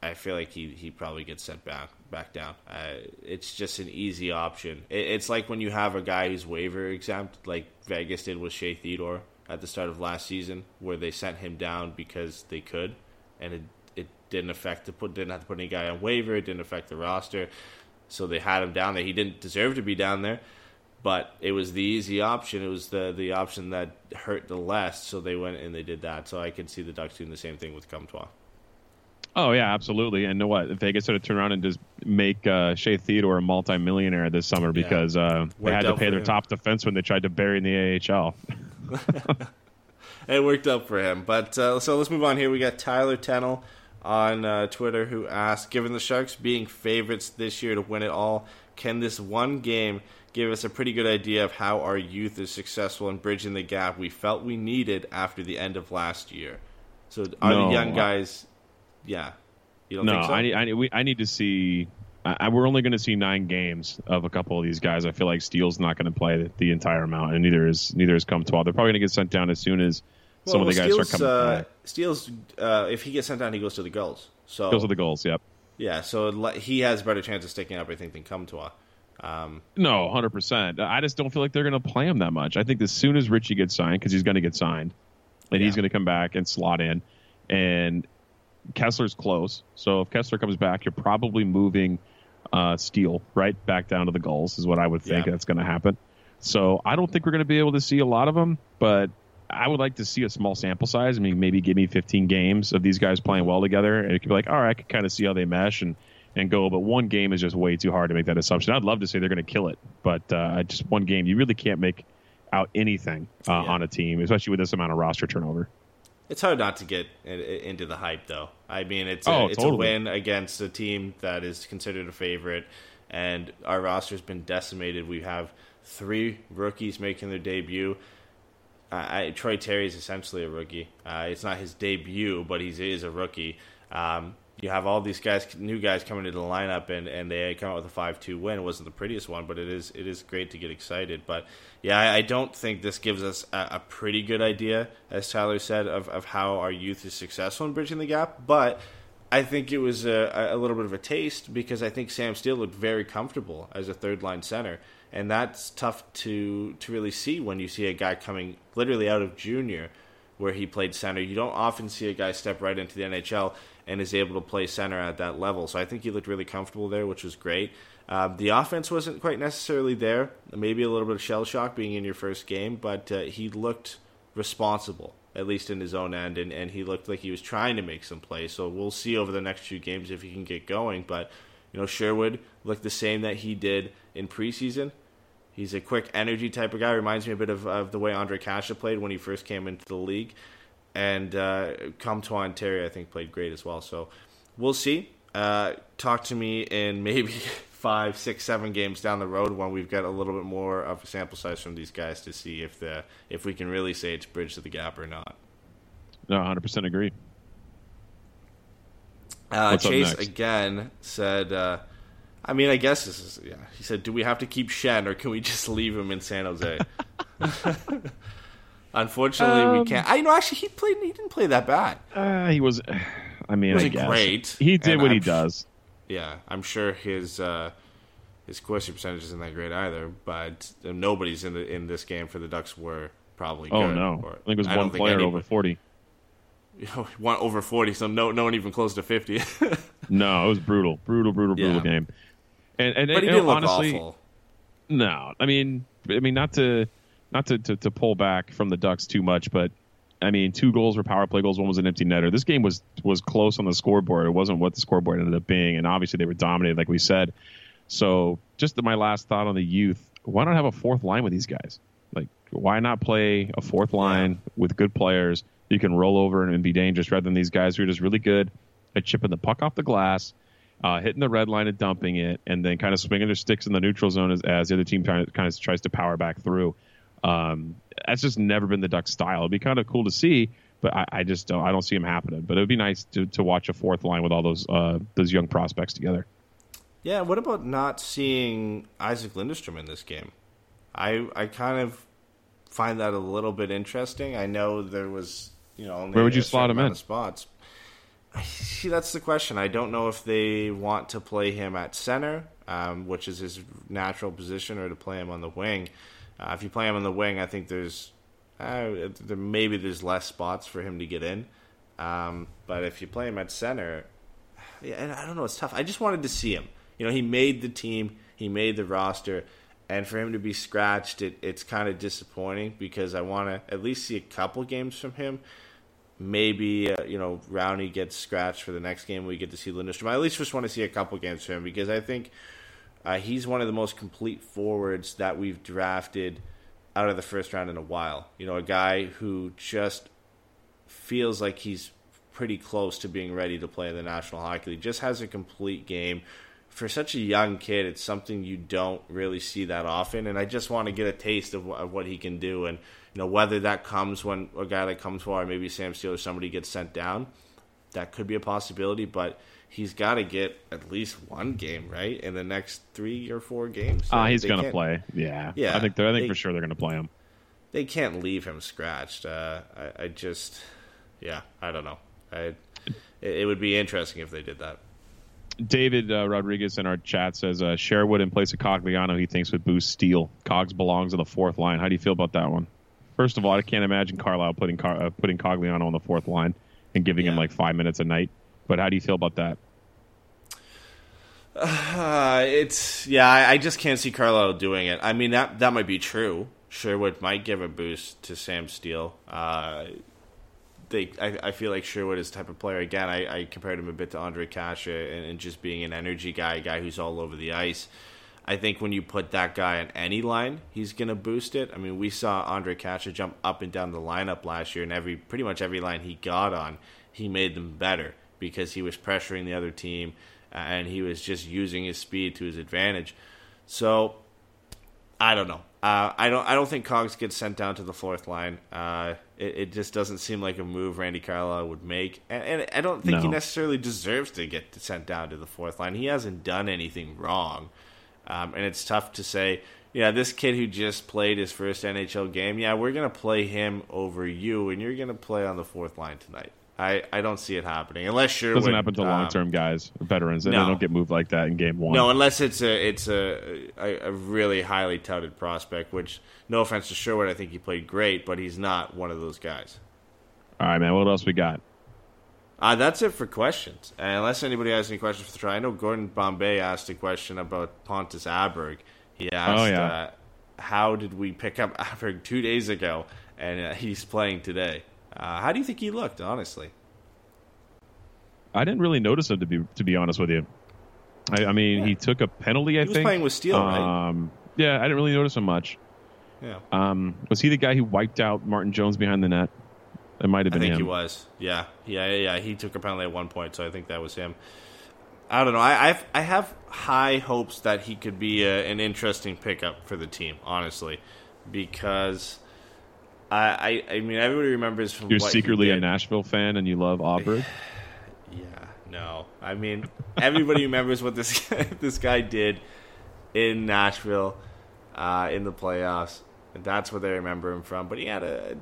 I feel like he, he probably gets sent back back down. Uh, it's just an easy option. It, it's like when you have a guy who's waiver exempt, like Vegas did with Shea Theodore. at the start of last season, where they sent him down because they could, and it it didn't affect the put didn't have to put any guy on waiver. It didn't affect the roster, so they had him down there. He didn't deserve to be down there, but it was the easy option. It was the the option that hurt the less. So they went and they did that. So I could see the Ducks doing the same thing with Comtois. Oh yeah, absolutely. And know what? If Vegas sort of turn around and just make uh, Shea Theodore a multimillionaire this summer because uh, they had to pay their him. top defense when they tried to bury in the AHL. it worked out for him. But uh, so let's move on here. We got Tyler Tennell on uh, Twitter who asked, given the Sharks being favorites this year to win it all, can this one game give us a pretty good idea of how our youth is successful in bridging the gap we felt we needed after the end of last year? So are No, the young guys? Yeah, you don't No, think so? I need, I need, we, I need to see. I, we're only going to see nine games of a couple of these guys. I feel like Steel's not going to play the, the entire amount, and neither is neither is Comtois. They're probably going to get sent down as soon as some of the guys Steel's, start coming uh, back. Steel's, uh, if he gets sent down, he goes to the Gulls. So Those are the Gulls. Yep. yeah, so he has a better chance of sticking up, I think, than Comtois. Um, No, hundred percent. I just don't feel like they're going to play him that much. I think as soon as Ritchie gets signed, because he's going to get signed, and he's going to come back and slot in, and Kesler's close. So if Kesler comes back, you're probably moving uh, Steel right back down to the Gulls. Is what I would think Yeah. that's going to happen. So I don't think we're going to be able to see a lot of them, but I would like to see a small sample size. I mean, maybe give me 15 games of these guys playing well together, and it could be like, all right, I can kind of see how they mesh and and go. But one game is just way too hard to make that assumption. I'd love to say they're going to kill it, but uh, just one game, you really can't make out anything uh, Yeah. on a team, especially with this amount of roster turnover. It's hard not to get i- i- into the hype, though. I mean, it's a, Oh, it's totally. a win against a team that is considered a favorite, and our roster's been decimated. We have three rookies making their debut. Uh, I, Troy Terry is essentially a rookie. Uh, it's not his debut, but he's, he is a rookie. Um, you have all these guys, new guys coming into the lineup, and, and they come out with a five-two win. It wasn't the prettiest one, but it is it is great to get excited. But yeah, I, I don't think this gives us a, a pretty good idea, as Tyler said, of, of how our youth is successful in bridging the gap. But I think it was a, a little bit of a taste because I think Sam Steel looked very comfortable as a third line center, and that's tough to to really see when you see a guy coming literally out of junior where he played center. You don't often see a guy step right into the NHL and is able to play center at that level. So I think he looked really comfortable there, which was great. Uh, the offense wasn't quite necessarily there. Maybe a little bit of shell shock being in your first game, but uh, he looked responsible, at least in his own end, and, and he looked like he was trying to make some plays. So we'll see over the next few games if he can get going. But, you know, Sherwood looked the same that he did in preseason. He's a quick energy type of guy. Reminds me a bit of, of the way Ondrej Kase played when he first came into the league. And uh, Comtois and Terry, I think, played great as well. So we'll see. Uh, talk to me in maybe five, six, seven games down the road when we've got a little bit more of a sample size from these guys to see if the if we can really say it's bridge to the gap or not. No, 100% agree. Uh, Chase again said, uh, I mean, I guess this is, yeah. He said, Do we have to keep Shen or can we just leave him in San Jose? Unfortunately, Um, we can't. I know, actually, he played, he didn't play that bad. Uh, he was, I mean, I wasn't guess. great, He did and what he I'm sh- does. Yeah, I'm sure his, uh, his Corsi percentage isn't that great either, but nobody's in the in this game for the Ducks were probably Oh good. no, or- I think it was I one player over 40. you know, one over 40, so no, no one even close to 50. No, it was brutal, brutal, brutal, brutal Yeah. game. And and, but he and didn't look honestly, awful. No, I mean, I mean, not to not to, to, to pull back from the Ducks too much, but I mean, two goals were power play goals. One was an empty netter. This game was was close on the scoreboard. It wasn't what the scoreboard ended up being, and obviously they were dominated, like we said. So, just my last thought on the youth: why not have a fourth line with these guys? Like, why not play a fourth line with good players you can roll over and, and be dangerous, rather than these guys who are just really good at chipping the puck off the glass, uh, hitting the red line and dumping it, and then kind of swinging their sticks in the neutral zone as, as the other team kind of, kind of tries to power back through. Um, that's just never been the Ducks' style. It'd be kind of cool to see, but I, I just don't. I don't see them happening. But it would be nice to, to watch a fourth line with all those uh, those young prospects together. Yeah, what about not seeing Isac Lundestrom in this game? I I kind of find that a little bit interesting. I know there was, you know, only Where would you slot him in? Spots. See, that's the question. I don't know if they want to play him at center, um, which is his natural position, or to play him on the wing. Uh, if you play him on the wing, I think there's uh, maybe there's less spots for him to get in. Um, but if you play him at center, yeah, and I don't know, it's tough. I just wanted to see him. You know, he made the team, he made the roster, and for him to be scratched, it, it's kind of disappointing because I want to at least see a couple games from him. Maybe uh, you know Rowney gets scratched for the next game. We get to see Lundestrom. I at least just want to see a couple games from him because I think uh, he's one of the most complete forwards that we've drafted out of the first round in a while. You know, a guy who just feels like he's pretty close to being ready to play in the National Hockey League. Just has a complete game. For such a young kid, it's something you don't really see that often, and I just want to get a taste of, of what he can do. And you know, whether that comes when a guy that comes for, or maybe Sam Steel or somebody gets sent down, that could be a possibility. But he's got to get at least one game right in the next three or four games. Ah, uh, he's going to play. Yeah, yeah. I think I think they, for sure they're going to play him. They can't leave him scratched. Uh, I, I, just, yeah, I don't know. I, it, it, would be interesting if they did that. David uh, Rodriguez in our chat says uh, Sherwood in place of Cogliano he thinks would boost Steel. Cogs belongs on the fourth line. How do you feel about that one? First of all, I can't imagine Carlyle putting Car- uh, putting Cogliano on the fourth line and giving yeah. him like five minutes a night. But how do you feel about that? Uh, it's yeah, I, I, just can't see Carlyle doing it. I mean that that might be true. Sherwood might give a boost to Sam Steel. Uh, they, I, I, feel like Sherwood is type of player. Again, I, I compared him a bit to Ondrej Kase and, and, just being an energy guy, a guy who's all over the ice. I think when you put that guy on any line, he's going to boost it. I mean, we saw Ondrej Kase jump up and down the lineup last year, and every pretty much every line he got on, he made them better because he was pressuring the other team and he was just using his speed to his advantage. So I don't know. Uh, I don't. I don't think Cogs gets sent down to the fourth line. Uh, it, it, just doesn't seem like a move Randy Carlyle would make, and, and I don't think no. he necessarily deserves to get sent down to the fourth line. He hasn't done anything wrong, um, and it's tough to say. Yeah, this kid who just played his first NHL game. Yeah, we're gonna play him over you, and you're gonna play on the fourth line tonight. I, I don't see it happening unless Sherwood doesn't happen to um, long term guys, veterans, and no. they don't get moved like that in game one. No, unless it's a it's a, a, a really highly touted prospect. Which, no offense to Sherwood, I think he played great, but he's not one of those guys. All right, man. What else we got? Uh, that's it for questions. And unless anybody has any questions for the try, I know Gordon Bombay asked a question about Pontus Aberg. He asked, oh, yeah. uh, "How did we pick up Aberg two days ago, and uh, he's playing today?" Uh, how do you think he looked, honestly? I didn't really notice him to be to be honest with you. I, I mean, yeah. he took a penalty. I he was think playing with Steel, um, right? Yeah, I didn't really notice him much. Yeah. Um, was he the guy who wiped out Martin Jones behind the net? It might have been. I think him. he was. Yeah, yeah, yeah, yeah. He took a penalty at one point, so I think that was him. I don't know. I I've, I have high hopes that he could be a, an interesting pickup for the team, honestly, because I, I, I mean, everybody remembers from. You're secretly a Nashville fan and you love Aberg. yeah, no. I mean, everybody remembers what this this guy did in Nashville uh, in the playoffs. And that's what they remember him from. But he had a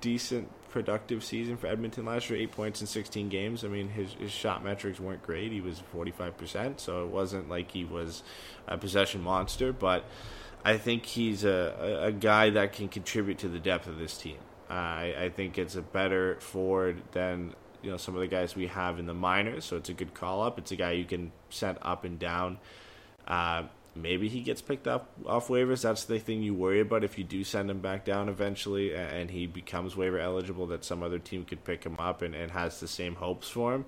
decent, productive season for Edmonton last year. Eight points in 16 games. I mean, his, his shot metrics weren't great. He was 45%, so it wasn't like he was a possession monster. But I think he's a, a guy that can contribute to the depth of this team. Uh, I, I think it's a better forward than you know some of the guys we have in the minors. So it's a good call up. It's a guy you can send up and down. Uh, maybe he gets picked up off waivers. That's the thing you worry about if you do send him back down eventually and he becomes waiver eligible. That some other team could pick him up and, and has the same hopes for him.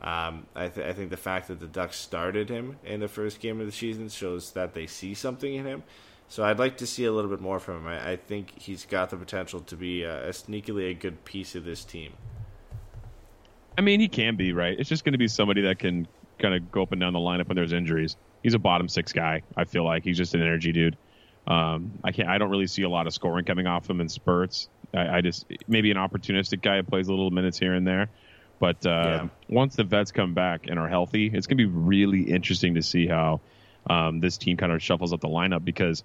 Um, I, th- I think the fact that the Ducks started him in the first game of the season shows that they see something in him. So I'd like to see a little bit more from him. I, I think he's got the potential to be a, a, sneakily a good piece of this team. I mean, he can be right. It's just going to be somebody that can kind of go up and down the lineup when there's injuries. He's a bottom six guy. I feel like he's just an energy dude. Um, I can't. I don't really see a lot of scoring coming off him in spurts. I, I just maybe an opportunistic guy who plays a little minutes here and there. But uh, yeah. once the vets come back and are healthy, it's going to be really interesting to see how um, this team kind of shuffles up the lineup because,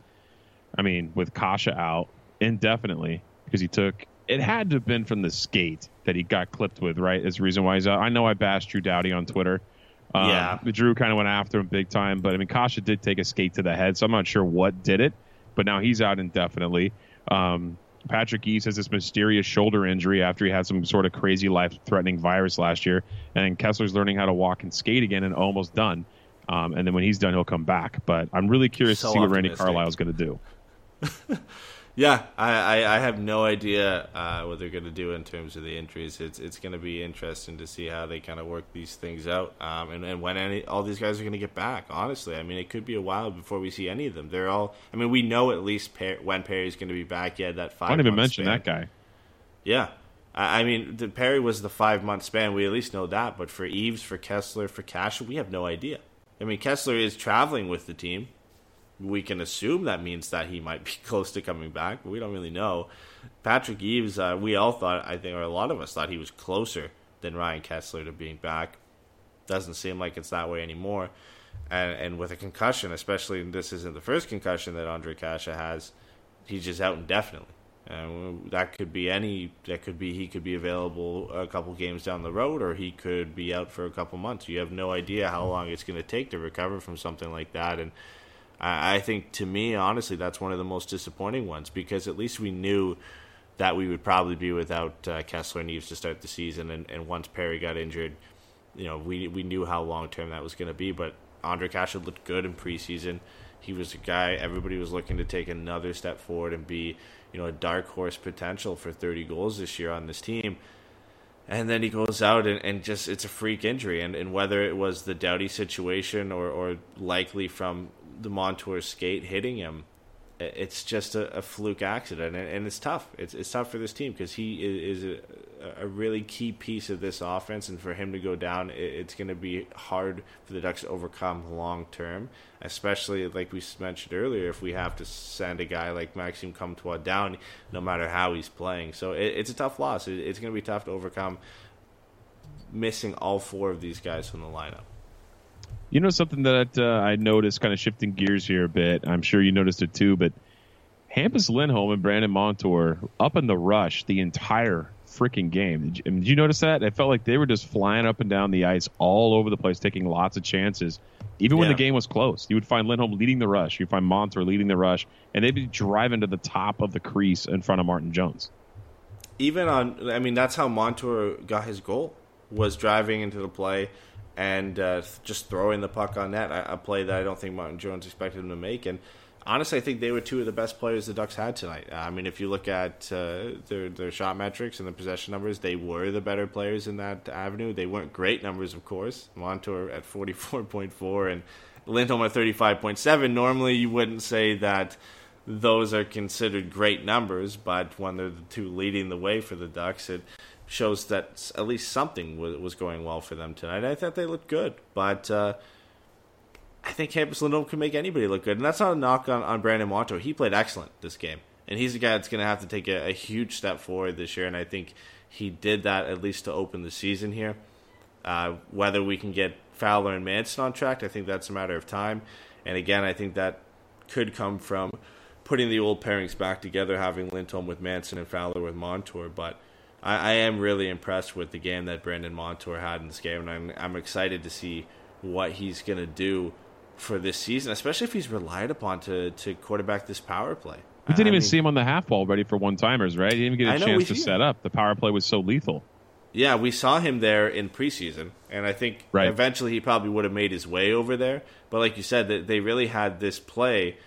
I mean, with Kase out indefinitely because he took it had to have been from the skate that he got clipped with, right? Is the reason why he's out. I know I bashed Drew Doughty on Twitter. Um, yeah, Drew kind of went after him big time, but I mean, Kase did take a skate to the head, so I'm not sure what did it, but now he's out indefinitely. Um, Patrick Eaves has this mysterious shoulder injury after he had some sort of crazy life-threatening virus last year, and Kesler's learning how to walk and skate again and almost done. Um, and then when he's done, he'll come back. But I'm really curious So to see what Randy optimistic. Carlyle's going to do. Yeah, I, I, I have no idea uh, what they're going to do in terms of the injuries. It's it's going to be interesting to see how they kind of work these things out, um, and, and when any all these guys are going to get back. Honestly, I mean, it could be a while before we see any of them. They're all. I mean, we know at least per, when Perry's going to be back. Yeah, that five. I didn't even mention span. that guy. Yeah. I I mean, the Perry was the five month span. We at least know that. But for Eaves, for Kesler, for Cash, we have no idea. I mean, Kesler is traveling with the team. We can assume that means that he might be close to coming back, but we don't really know. Patrick Eaves, uh, we all thought, I think, or a lot of us thought he was closer than Ryan Kesler to being back. Doesn't seem like it's that way anymore. And, and with a concussion, especially this isn't the first concussion that Ondrej Kase has, he's just out indefinitely. And that could be any. That could be he could be available a couple games down the road, or he could be out for a couple months. You have no idea how long it's going to take to recover from something like that. And I, think, to me, honestly, that's one of the most disappointing ones because at least we knew that we would probably be without uh, Kesler and Eaves to start the season. And, and once Perry got injured, you know, we we knew how long term that was going to be. But Ondrej Kase looked good in preseason. He was a guy everybody was looking to take another step forward and be, you know, a dark horse potential for 30 goals this year on this team. And then he goes out and, and just it's a freak injury. And, and whether it was the Doughty situation or, or likely from the Montour skate hitting him, it's just a, a fluke accident. And, and it's tough. It's, it's tough for this team because he is, is a, a really key piece of this offense. And for him to go down, it, it's going to be hard for the Ducks to overcome long term, especially like we mentioned earlier, if we have to send a guy like Maxime Comtois down, no matter how he's playing. So it, it's a tough loss. It, it's going to be tough to overcome missing all four of these guys from the lineup. You know something that uh, I noticed, kind of shifting gears here a bit. I'm sure you noticed it too, but Hampus Lindholm and Brandon Montour up in the rush the entire freaking game. Did you, did you notice that? It felt like they were just flying up and down the ice all over the place, taking lots of chances. Even when Yeah. the game was close, you would find Lindholm leading the rush. You'd find Montour leading the rush, and they'd be driving to the top of the crease in front of Martin Jones. even on I mean that's how Montour got his goal was driving into the play and uh, just throwing the puck on net a, play that I don't think Martin Jones expected him to make and honestly I think they were two of the best players the Ducks had tonight. I mean if you look at uh, their their shot metrics and the possession numbers they were the better players in that avenue. They weren't great numbers of course. Montour at 44.4 and Lindholm at 35.7 normally you wouldn't say that those are considered great numbers, but when they're the two leading the way for the Ducks, it shows that at least something was, going well for them tonight. I thought they looked good, but uh, I think Hampus Lindholm can make anybody look good, and that's not a knock on, on Brandon Montour. He played excellent this game, and he's a guy that's going to have to take a, a huge step forward this year, and I think he did that at least to open the season here. Uh, whether we can get Fowler and Manson on track, I think that's a matter of time. And again, I think that could come from putting the old pairings back together, having Lindholm with Manson and Fowler with Montour. But I, I am really impressed with the game that Brandon Montour had in this game, and I'm, I'm excited to see what he's going to do for this season, especially if he's relied upon to, to quarterback this power play. We didn't I even mean- see him on the half ball ready for one timers, right? He didn't even get a chance to set him. up. The power play was so lethal. Yeah, we saw him there in preseason, and I think Right. eventually he probably would have made his way over there. But like you said, that they really had this play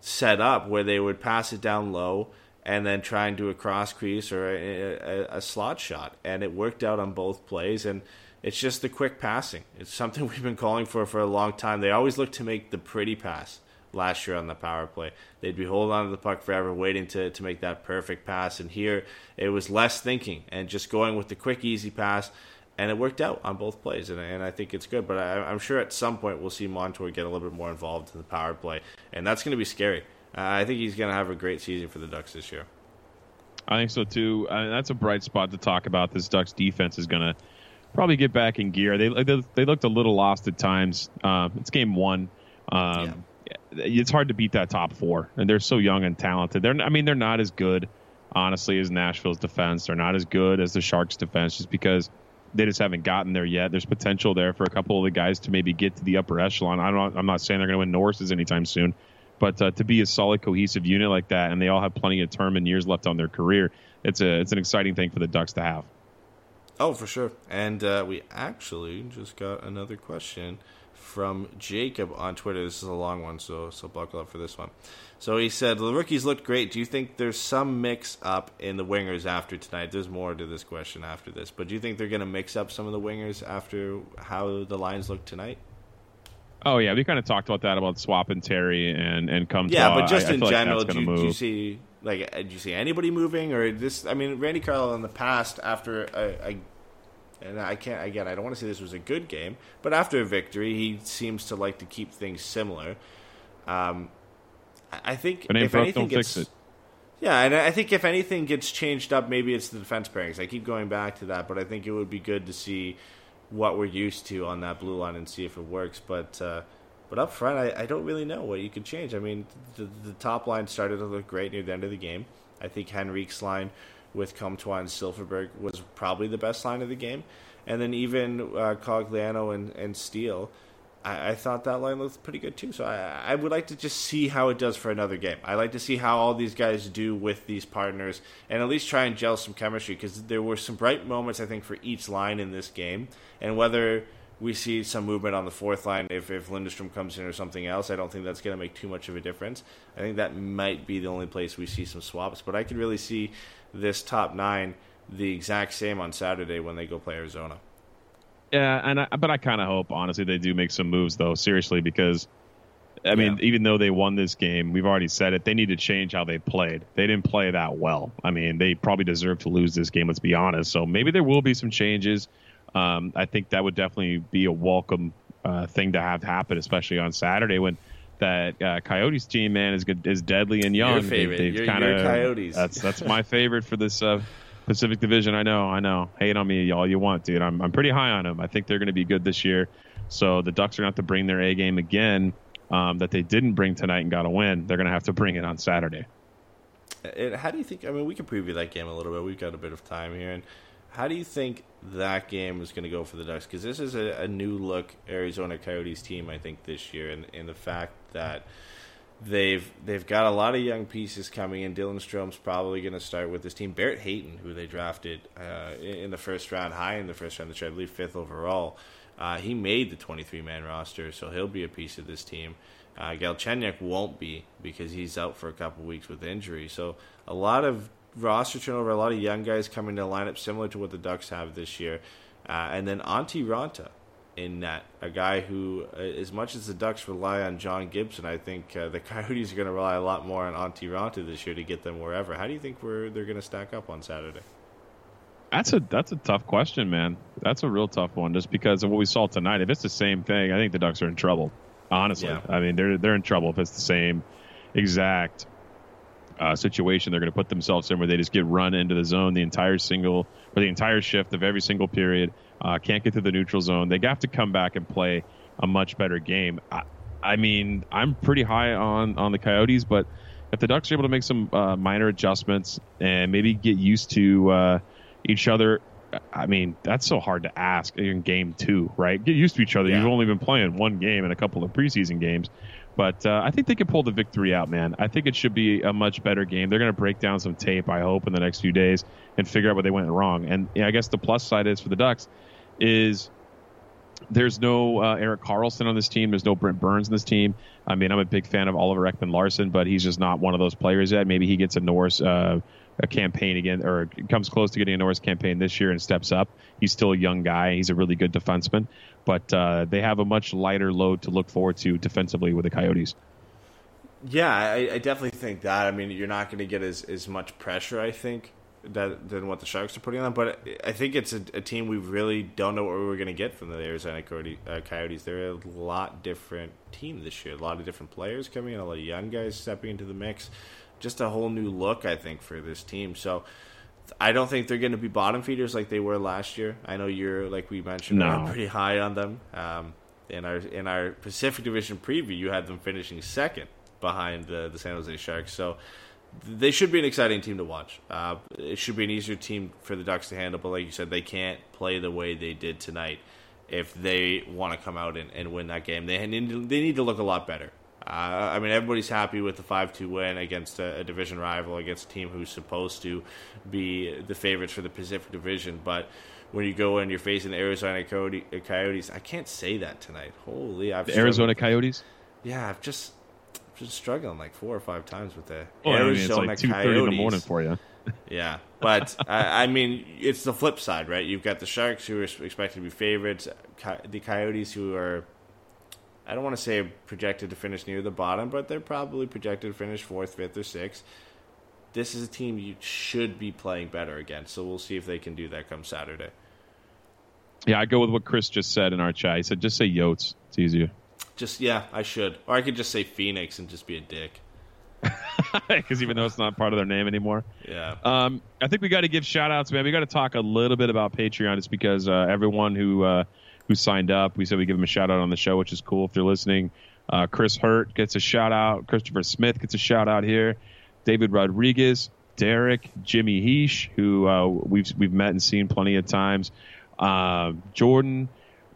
set up where they would pass it down low and then try and do a cross crease or a, a, a slot shot, and it worked out on both plays. And it's just the quick passing. It's something we've been calling for for a long time. They always look to make the pretty pass. Last year on the power play, they'd be holding on to the puck forever, waiting to, to make that perfect pass. And here, it was less thinking and just going with the quick, easy pass, and it worked out on both plays. And, and I think it's good. But I, I'm sure at some point we'll see Montour get a little bit more involved in the power play, and that's going to be scary. Uh, I think he's going to have a great season for the Ducks this year. I think so too. I mean, that's a bright spot to talk about. This Ducks defense is going to probably get back in gear. They they, they looked a little lost at times. Um, it's game one. Um, It's hard to beat that top four, and they're so young and talented. They're I mean they're not as good, honestly, as Nashville's defense. They're not as good as the Sharks' defense, just because they just haven't gotten there yet. There's potential there for a couple of the guys to maybe get to the upper echelon. I'm not I'm not saying they're going to win Norris's anytime soon, But uh, to be a solid, cohesive unit like that, and they all have plenty of term and years left on their career, it's a it's an exciting thing for the Ducks to have. Oh, for sure. And uh, we actually just got another question from Jacob on Twitter. This is a long one, so so buckle up for this one. So he said the rookies looked great. Do you think there's some mix up in the wingers after tonight? There's more to this question after this, but do you think they're going to mix up some of the wingers after how the lines look tonight? Oh yeah, we kind of talked about that about swapping Terry and and come. Yeah, but just I, I in feel general, like do, you, do you see like uh, do you see anybody moving or this? I mean, Randy Carl in the past after a, a and I can't again. I don't want to say this was a good game, but after a victory, he seems to like to keep things similar. Um, I think But if anything gets yeah, and I think if anything gets changed up, maybe it's the defense pairings. I keep going back to that, but I think it would be good to see what we're used to on that blue line and see if it works. But uh, but up front, I, I don't really know what you could change. I mean, the, the top line started to look great near the end of the game. I think Henrique's line with Comtois and Silfverberg was probably the best line of the game. And then even uh, Cogliano and, and Steel, I, I thought that line looked pretty good too. So I, I would like to just see how it does for another game. I like to see how all these guys do with these partners and at least try and gel some chemistry because there were some bright moments, I think, for each line in this game. And whether we see some movement on the fourth line if, if Lundestrom comes in or something else. I don't think that's going to make too much of a difference. I think that might be the only place we see some swaps, but I could really see this top nine the exact same on Saturday when they go play Arizona. Yeah, and I, but I kind of hope honestly they do make some moves though, seriously, because I mean, Yeah. even though they won this game, we've already said it. They need to change how they played. They didn't play that well. I mean, they probably deserve to lose this game. Let's be honest. So maybe there will be some changes. Um, I think that would definitely be a welcome uh, thing to have happen, especially on Saturday when that uh, Coyotes team man is good, is deadly and young. Your favorite. They, have Your- kind of Coyotes. That's that's my favorite for this uh, Pacific Division. I know, I know. Hate on me all you want, dude. I'm I'm pretty high on them. I think they're going to be good this year. So the Ducks are going to have to bring their A game again um, that they didn't bring tonight and got a win. They're going to have to bring it on Saturday. And how do you think? I mean, we can preview that game a little bit. We've got a bit of time here. And how do you think that game is going to go for the Ducks? Because this is a, a new look Arizona Coyotes team, I think, this year, and, and the fact that they've they've got a lot of young pieces coming in. Dylan Strome's probably going to start with this team. Barrett Hayton, who they drafted uh, in the first round, high in the first round, year, I believe fifth overall. Uh, he made the 23 man roster, so he'll be a piece of this team. Uh, Galchenyuk won't be because he's out for a couple weeks with injury. So a lot of roster turnover, a lot of young guys coming to lineup similar to what the Ducks have this year. Uh, and then Antti Raanta in net, a guy who, uh, as much as the Ducks rely on John Gibson, I think uh, the Coyotes are going to rely a lot more on Antti Raanta this year to get them wherever. How do you think we're, they're going to stack up on Saturday? That's a that's a tough question, man. That's a real tough one, just because of what we saw tonight. If it's the same thing, I think the Ducks are in trouble. Honestly, Yeah. I mean they're they're in trouble if it's the same exact uh, situation. They're going to put themselves in where they just get run into the zone the entire single or the entire shift of every single period. Uh, can't get to the neutral zone. They have to come back and play a much better game. I, I mean, I'm pretty high on on the Coyotes, but if the Ducks are able to make some uh, minor adjustments and maybe get used to uh, each other, I mean, that's so hard to ask in game two, right? Get used to each other. Yeah. You've only been playing one game and a couple of preseason games. But uh, I think they can pull the victory out, man. I think it should be a much better game. They're going to break down some tape, I hope, in the next few days and figure out what they went wrong. And I guess the plus side is for the Ducks is there's no uh, Erik Karlsson on this team. There's no Brent Burns in this team. I mean, I'm a big fan of Oliver Ekman Larsson, but he's just not one of those players yet. Maybe he gets a Norris uh, a campaign again, or comes close to getting a Norris campaign this year and steps up. He's still a young guy. He's a really good defenseman, but uh, they have a much lighter load to look forward to defensively with the Coyotes. Yeah, I, I definitely think that. I mean, you're not going to get as, as much pressure, I think, that than what the Sharks are putting on. But I think it's a, a team we really don't know what we're going to get from the Arizona uh, Coyotes. They're a lot different team this year. A lot of different players coming in, a lot of young guys stepping into the mix. Just a whole new look, I think, for this team. So I don't think they're going to be bottom feeders like they were last year. I know you're, like we mentioned, No. pretty high on them. Um, in our in our Pacific Division preview, you had them finishing second behind the, the San Jose Sharks. So they should be an exciting team to watch. Uh, it should be an easier team for the Ducks to handle, but like you said, they can't play the way they did tonight if they want to come out and, and win that game. They need to, they need to look a lot better. Uh, I mean, everybody's happy with the five-two win against a, a, division rival, against a team who's supposed to be the favorites for the Pacific Division. But when you go and you're facing the Arizona Coyotes, I can't say that tonight. Holy, I've the Arizona Coyotes. Yeah, I've just I've just struggling like four or five times with the well, Arizona I mean, it's like thirty in the morning for you. yeah, but I, I, mean, it's the flip side, right? You've got the Sharks who are expected to be favorites, the Coyotes who are, I don't want to say projected to finish near the bottom, but they're probably projected to finish fourth, fifth, or sixth. This is a team you should be playing better against, so we'll see if they can do that come Saturday. Yeah, I go with what Chris just said in our chat. He said, just say Yotes. It's easier. Just, yeah, I should. Or I could just say Phoenix and just be a dick. Because even though it's not part of their name anymore. Yeah. Um, I think we got to give shout outs, man. We got to talk a little bit about Patreon just because uh, everyone who uh, who signed up, we said we give them a shout out on the show, which is cool if they're listening. Uh, Chris Hurt gets a shout out. Christopher Smith gets a shout out here. David Rodriguez, Derek, Jimmy Heesh, who uh, we've we've met and seen plenty of times. Uh, Jordan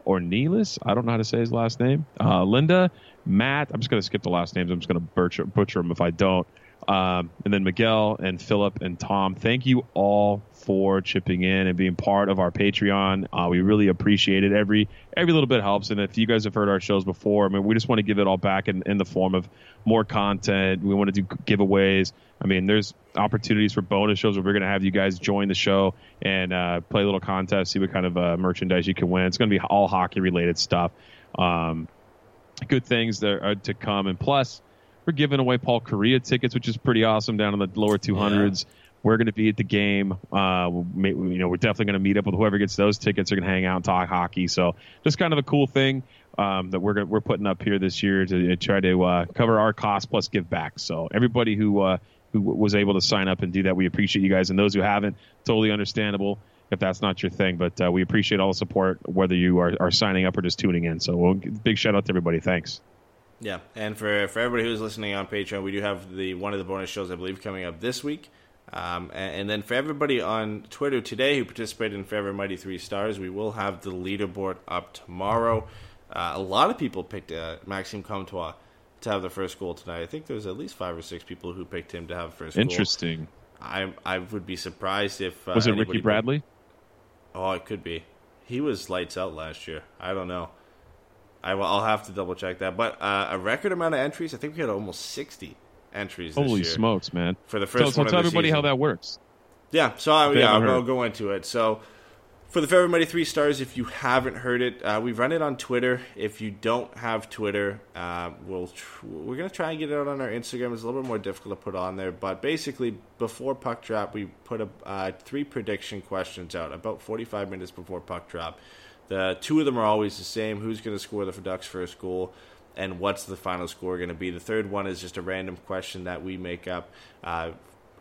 Ornelas, I don't know how to say his last name. Uh, Linda, Matt. I'm just going to skip the last names. I'm just going to butcher, butcher them if I don't. Um, and then Miguel and Philip and Tom. Thank you all for chipping in and being part of our Patreon. Uh, we really appreciate it. Every every little bit helps. And if you guys have heard our shows before, I mean, we just want to give it all back in, in the form of more content. We want to do giveaways. I mean, there's opportunities for bonus shows where we're going to have you guys join the show and uh, play a little contest, see what kind of uh, merchandise you can win. It's going to be all hockey related stuff. Um, good things that are to come. And plus, we're giving away Paul Kariya tickets, which is pretty awesome down in the lower 200s. Yeah. We're going to be at the game. Uh, we, you know, we're definitely going to meet up with whoever gets those tickets. They're going to hang out and talk hockey. So just kind of a cool thing um, that we're gonna, we're putting up here this year to try to uh, cover our costs plus give back. So everybody who uh, who was able to sign up and do that, we appreciate you guys. And those who haven't, totally understandable if that's not your thing. But uh, we appreciate all the support, whether you are, are signing up or just tuning in. So we'll, big shout out to everybody. Thanks. Yeah, and for for everybody who's listening on Patreon, we do have the one of the bonus shows I believe coming up this week. Um, and, and, then for everybody on Twitter today who participated in Forever Mighty Three Stars, we will have the leaderboard up tomorrow. Uh, a lot of people picked uh, Maxime Comtois to have the first goal tonight. I think there's at least five or six people who picked him to have first. Interesting. Goal. I I would be surprised if uh, was it Ricky Bradley? Picked... Oh, it could be. He was lights out last year. I don't know. I will, I'll have to double check that. But uh, a record amount of entries. I think we had almost sixty entries. Holy smokes, man! For the first, so, so tell everybody season. how that works. Yeah, so I, yeah, I'll, go into it. So for the Forever Mighty Three Stars, if you haven't heard it, uh, we run it on Twitter. If you don't have Twitter, uh, we'll tr- we're gonna try and get it out on our Instagram. It's a little bit more difficult to put on there, but basically, before puck drop, we put a, uh, three prediction questions out about 45 minutes before puck drop. The two of them are always the same: who's going to score the Ducks' first goal, and what's the final score going to be. The third one is just a random question that we make up uh,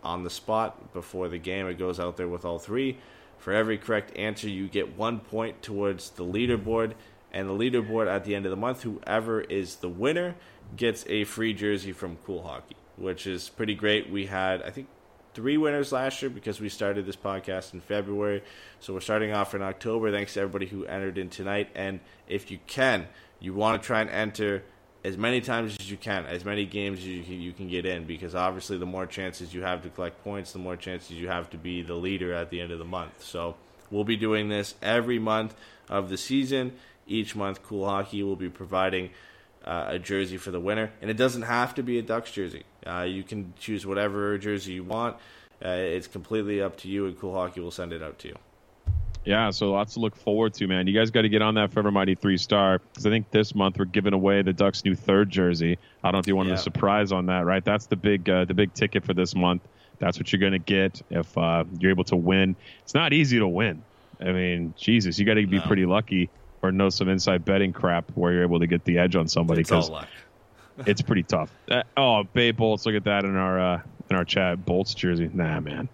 on the spot before the game. It goes out there with all three. For every correct answer, you get one point towards the leaderboard, and the leaderboard at the end of the month, whoever is the winner gets a free jersey from Cool Hockey, which is pretty great. We had, I think, three winners last year because we started this podcast in February. So we're starting off in October. Thanks to everybody who entered in tonight. And if you can, you want to try and enter as many times as you can, as many games as you can, you can get in, because obviously the more chances you have to collect points, the more chances you have to be the leader at the end of the month. So we'll be doing this every month of the season. Each month, Cool Hockey will be providing uh, a jersey for the winner, and it doesn't have to be a Ducks jersey. Uh, you can choose whatever jersey you want. Uh, it's completely up to you, and Cool Hockey will send it out to you. Yeah, so lots to look forward to, man. You guys got to get on that Forever Mighty three star because I think this month we're giving away the Ducks' new third jersey. I don't know if you wanted yeah. a surprise on that, right? That's the big uh, the big ticket for this month. That's what you're going to get if uh, you're able to win. It's not easy to win. I mean, Jesus, you got to be no. pretty lucky or know some inside betting crap where you're able to get the edge on somebody because it's pretty tough. Uh, oh, Bay Bolts, look at that in our uh, in our chat. Bolts jersey, nah, man,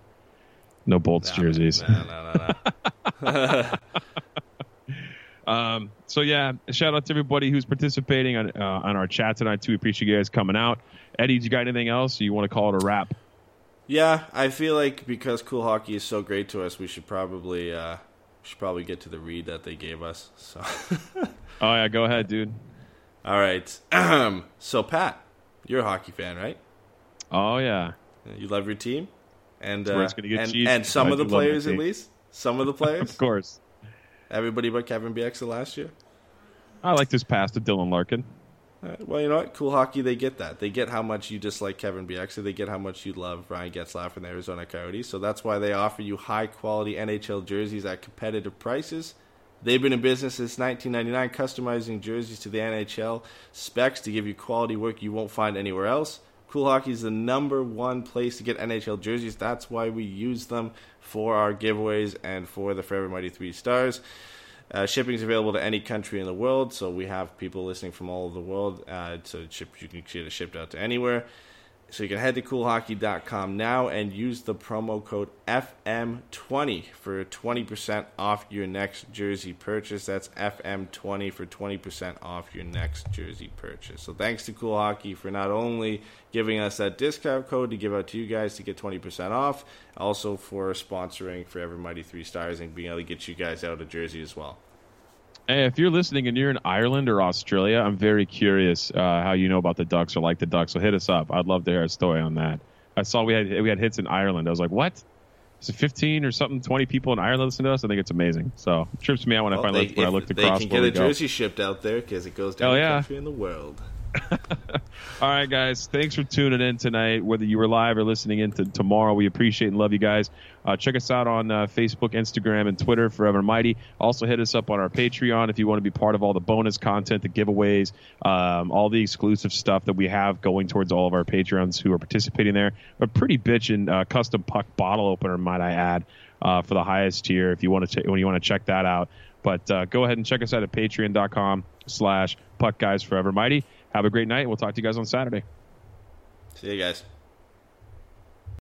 no Bolts nah, jerseys. Nah, nah, um, so yeah, shout out to everybody who's participating on uh, on our chat tonight too. We appreciate you guys coming out. Eddie, do you got anything else? you want to call it a wrap? Yeah, I feel like because Cool Hockey is so great to us, we should probably uh, should probably get to the read that they gave us. So. oh yeah, go ahead, dude. All right. so Pat, You're a hockey fan, right? Oh yeah, You love your team, and uh, it's gonna get and, and some I of the do love my players at least. Some of the players. of course. Everybody but Kevin Bieksa last year. I like this pass to Dylan Larkin. Right, Well, you know what? Cool hockey, they get that. They get how much you dislike Kevin Bieksa. They get how much you love Ryan Getzlaf and the Arizona Coyotes. So that's why they offer you high quality NHL jerseys at competitive prices. They've been in business since 1999, customizing jerseys to the NHL specs to give you quality work you won't find anywhere else. Cool Hockey is the number one place to get NHL jerseys. That's why we use them for our giveaways and for the Forever Mighty Three Stars. Uh, shipping is available to any country in the world, so we have people listening from all over the world. Uh, so ship, you can get it shipped out to anywhere. So you can head to coolhockey.com now and use the promo code FM20 for 20% off your next jersey purchase. That's FM20 for 20% off your next jersey purchase. So thanks to Cool Hockey for not only giving us that discount code to give out to you guys to get 20% off, also for sponsoring for Forever Mighty Three Stars and being able to get you guys out a jersey as well. Hey, if you're listening and you're in Ireland or Australia, I'm very curious uh, how you know about the Ducks or like the Ducks. So hit us up. I'd love to hear a story on that. I saw we had we had hits in Ireland. I was like, what? Is it 15 or something? 20 people in Ireland listen to us. I think it's amazing. So it trips me out when I finally when I looked they can get a jersey shipped out there because it goes to Hell any yeah. country in the world. All right, guys. Thanks for tuning in tonight. Whether you were live or listening in to tomorrow, we appreciate and love you guys. Uh, check us out on uh, Facebook, Instagram, and Twitter, Forever Mighty. Also, hit us up on our Patreon if you want to be part of all the bonus content, the giveaways, um, all the exclusive stuff that we have going towards all of our Patreons who are participating there. A pretty bitchin' uh, custom puck bottle opener, might I add, uh, for the highest tier. If you want to, when you want to check that out. But uh, go ahead and check us out at Patreon.com/slash Puck Guys Forever Mighty. Have a great night. We'll talk to you guys on Saturday. See you guys.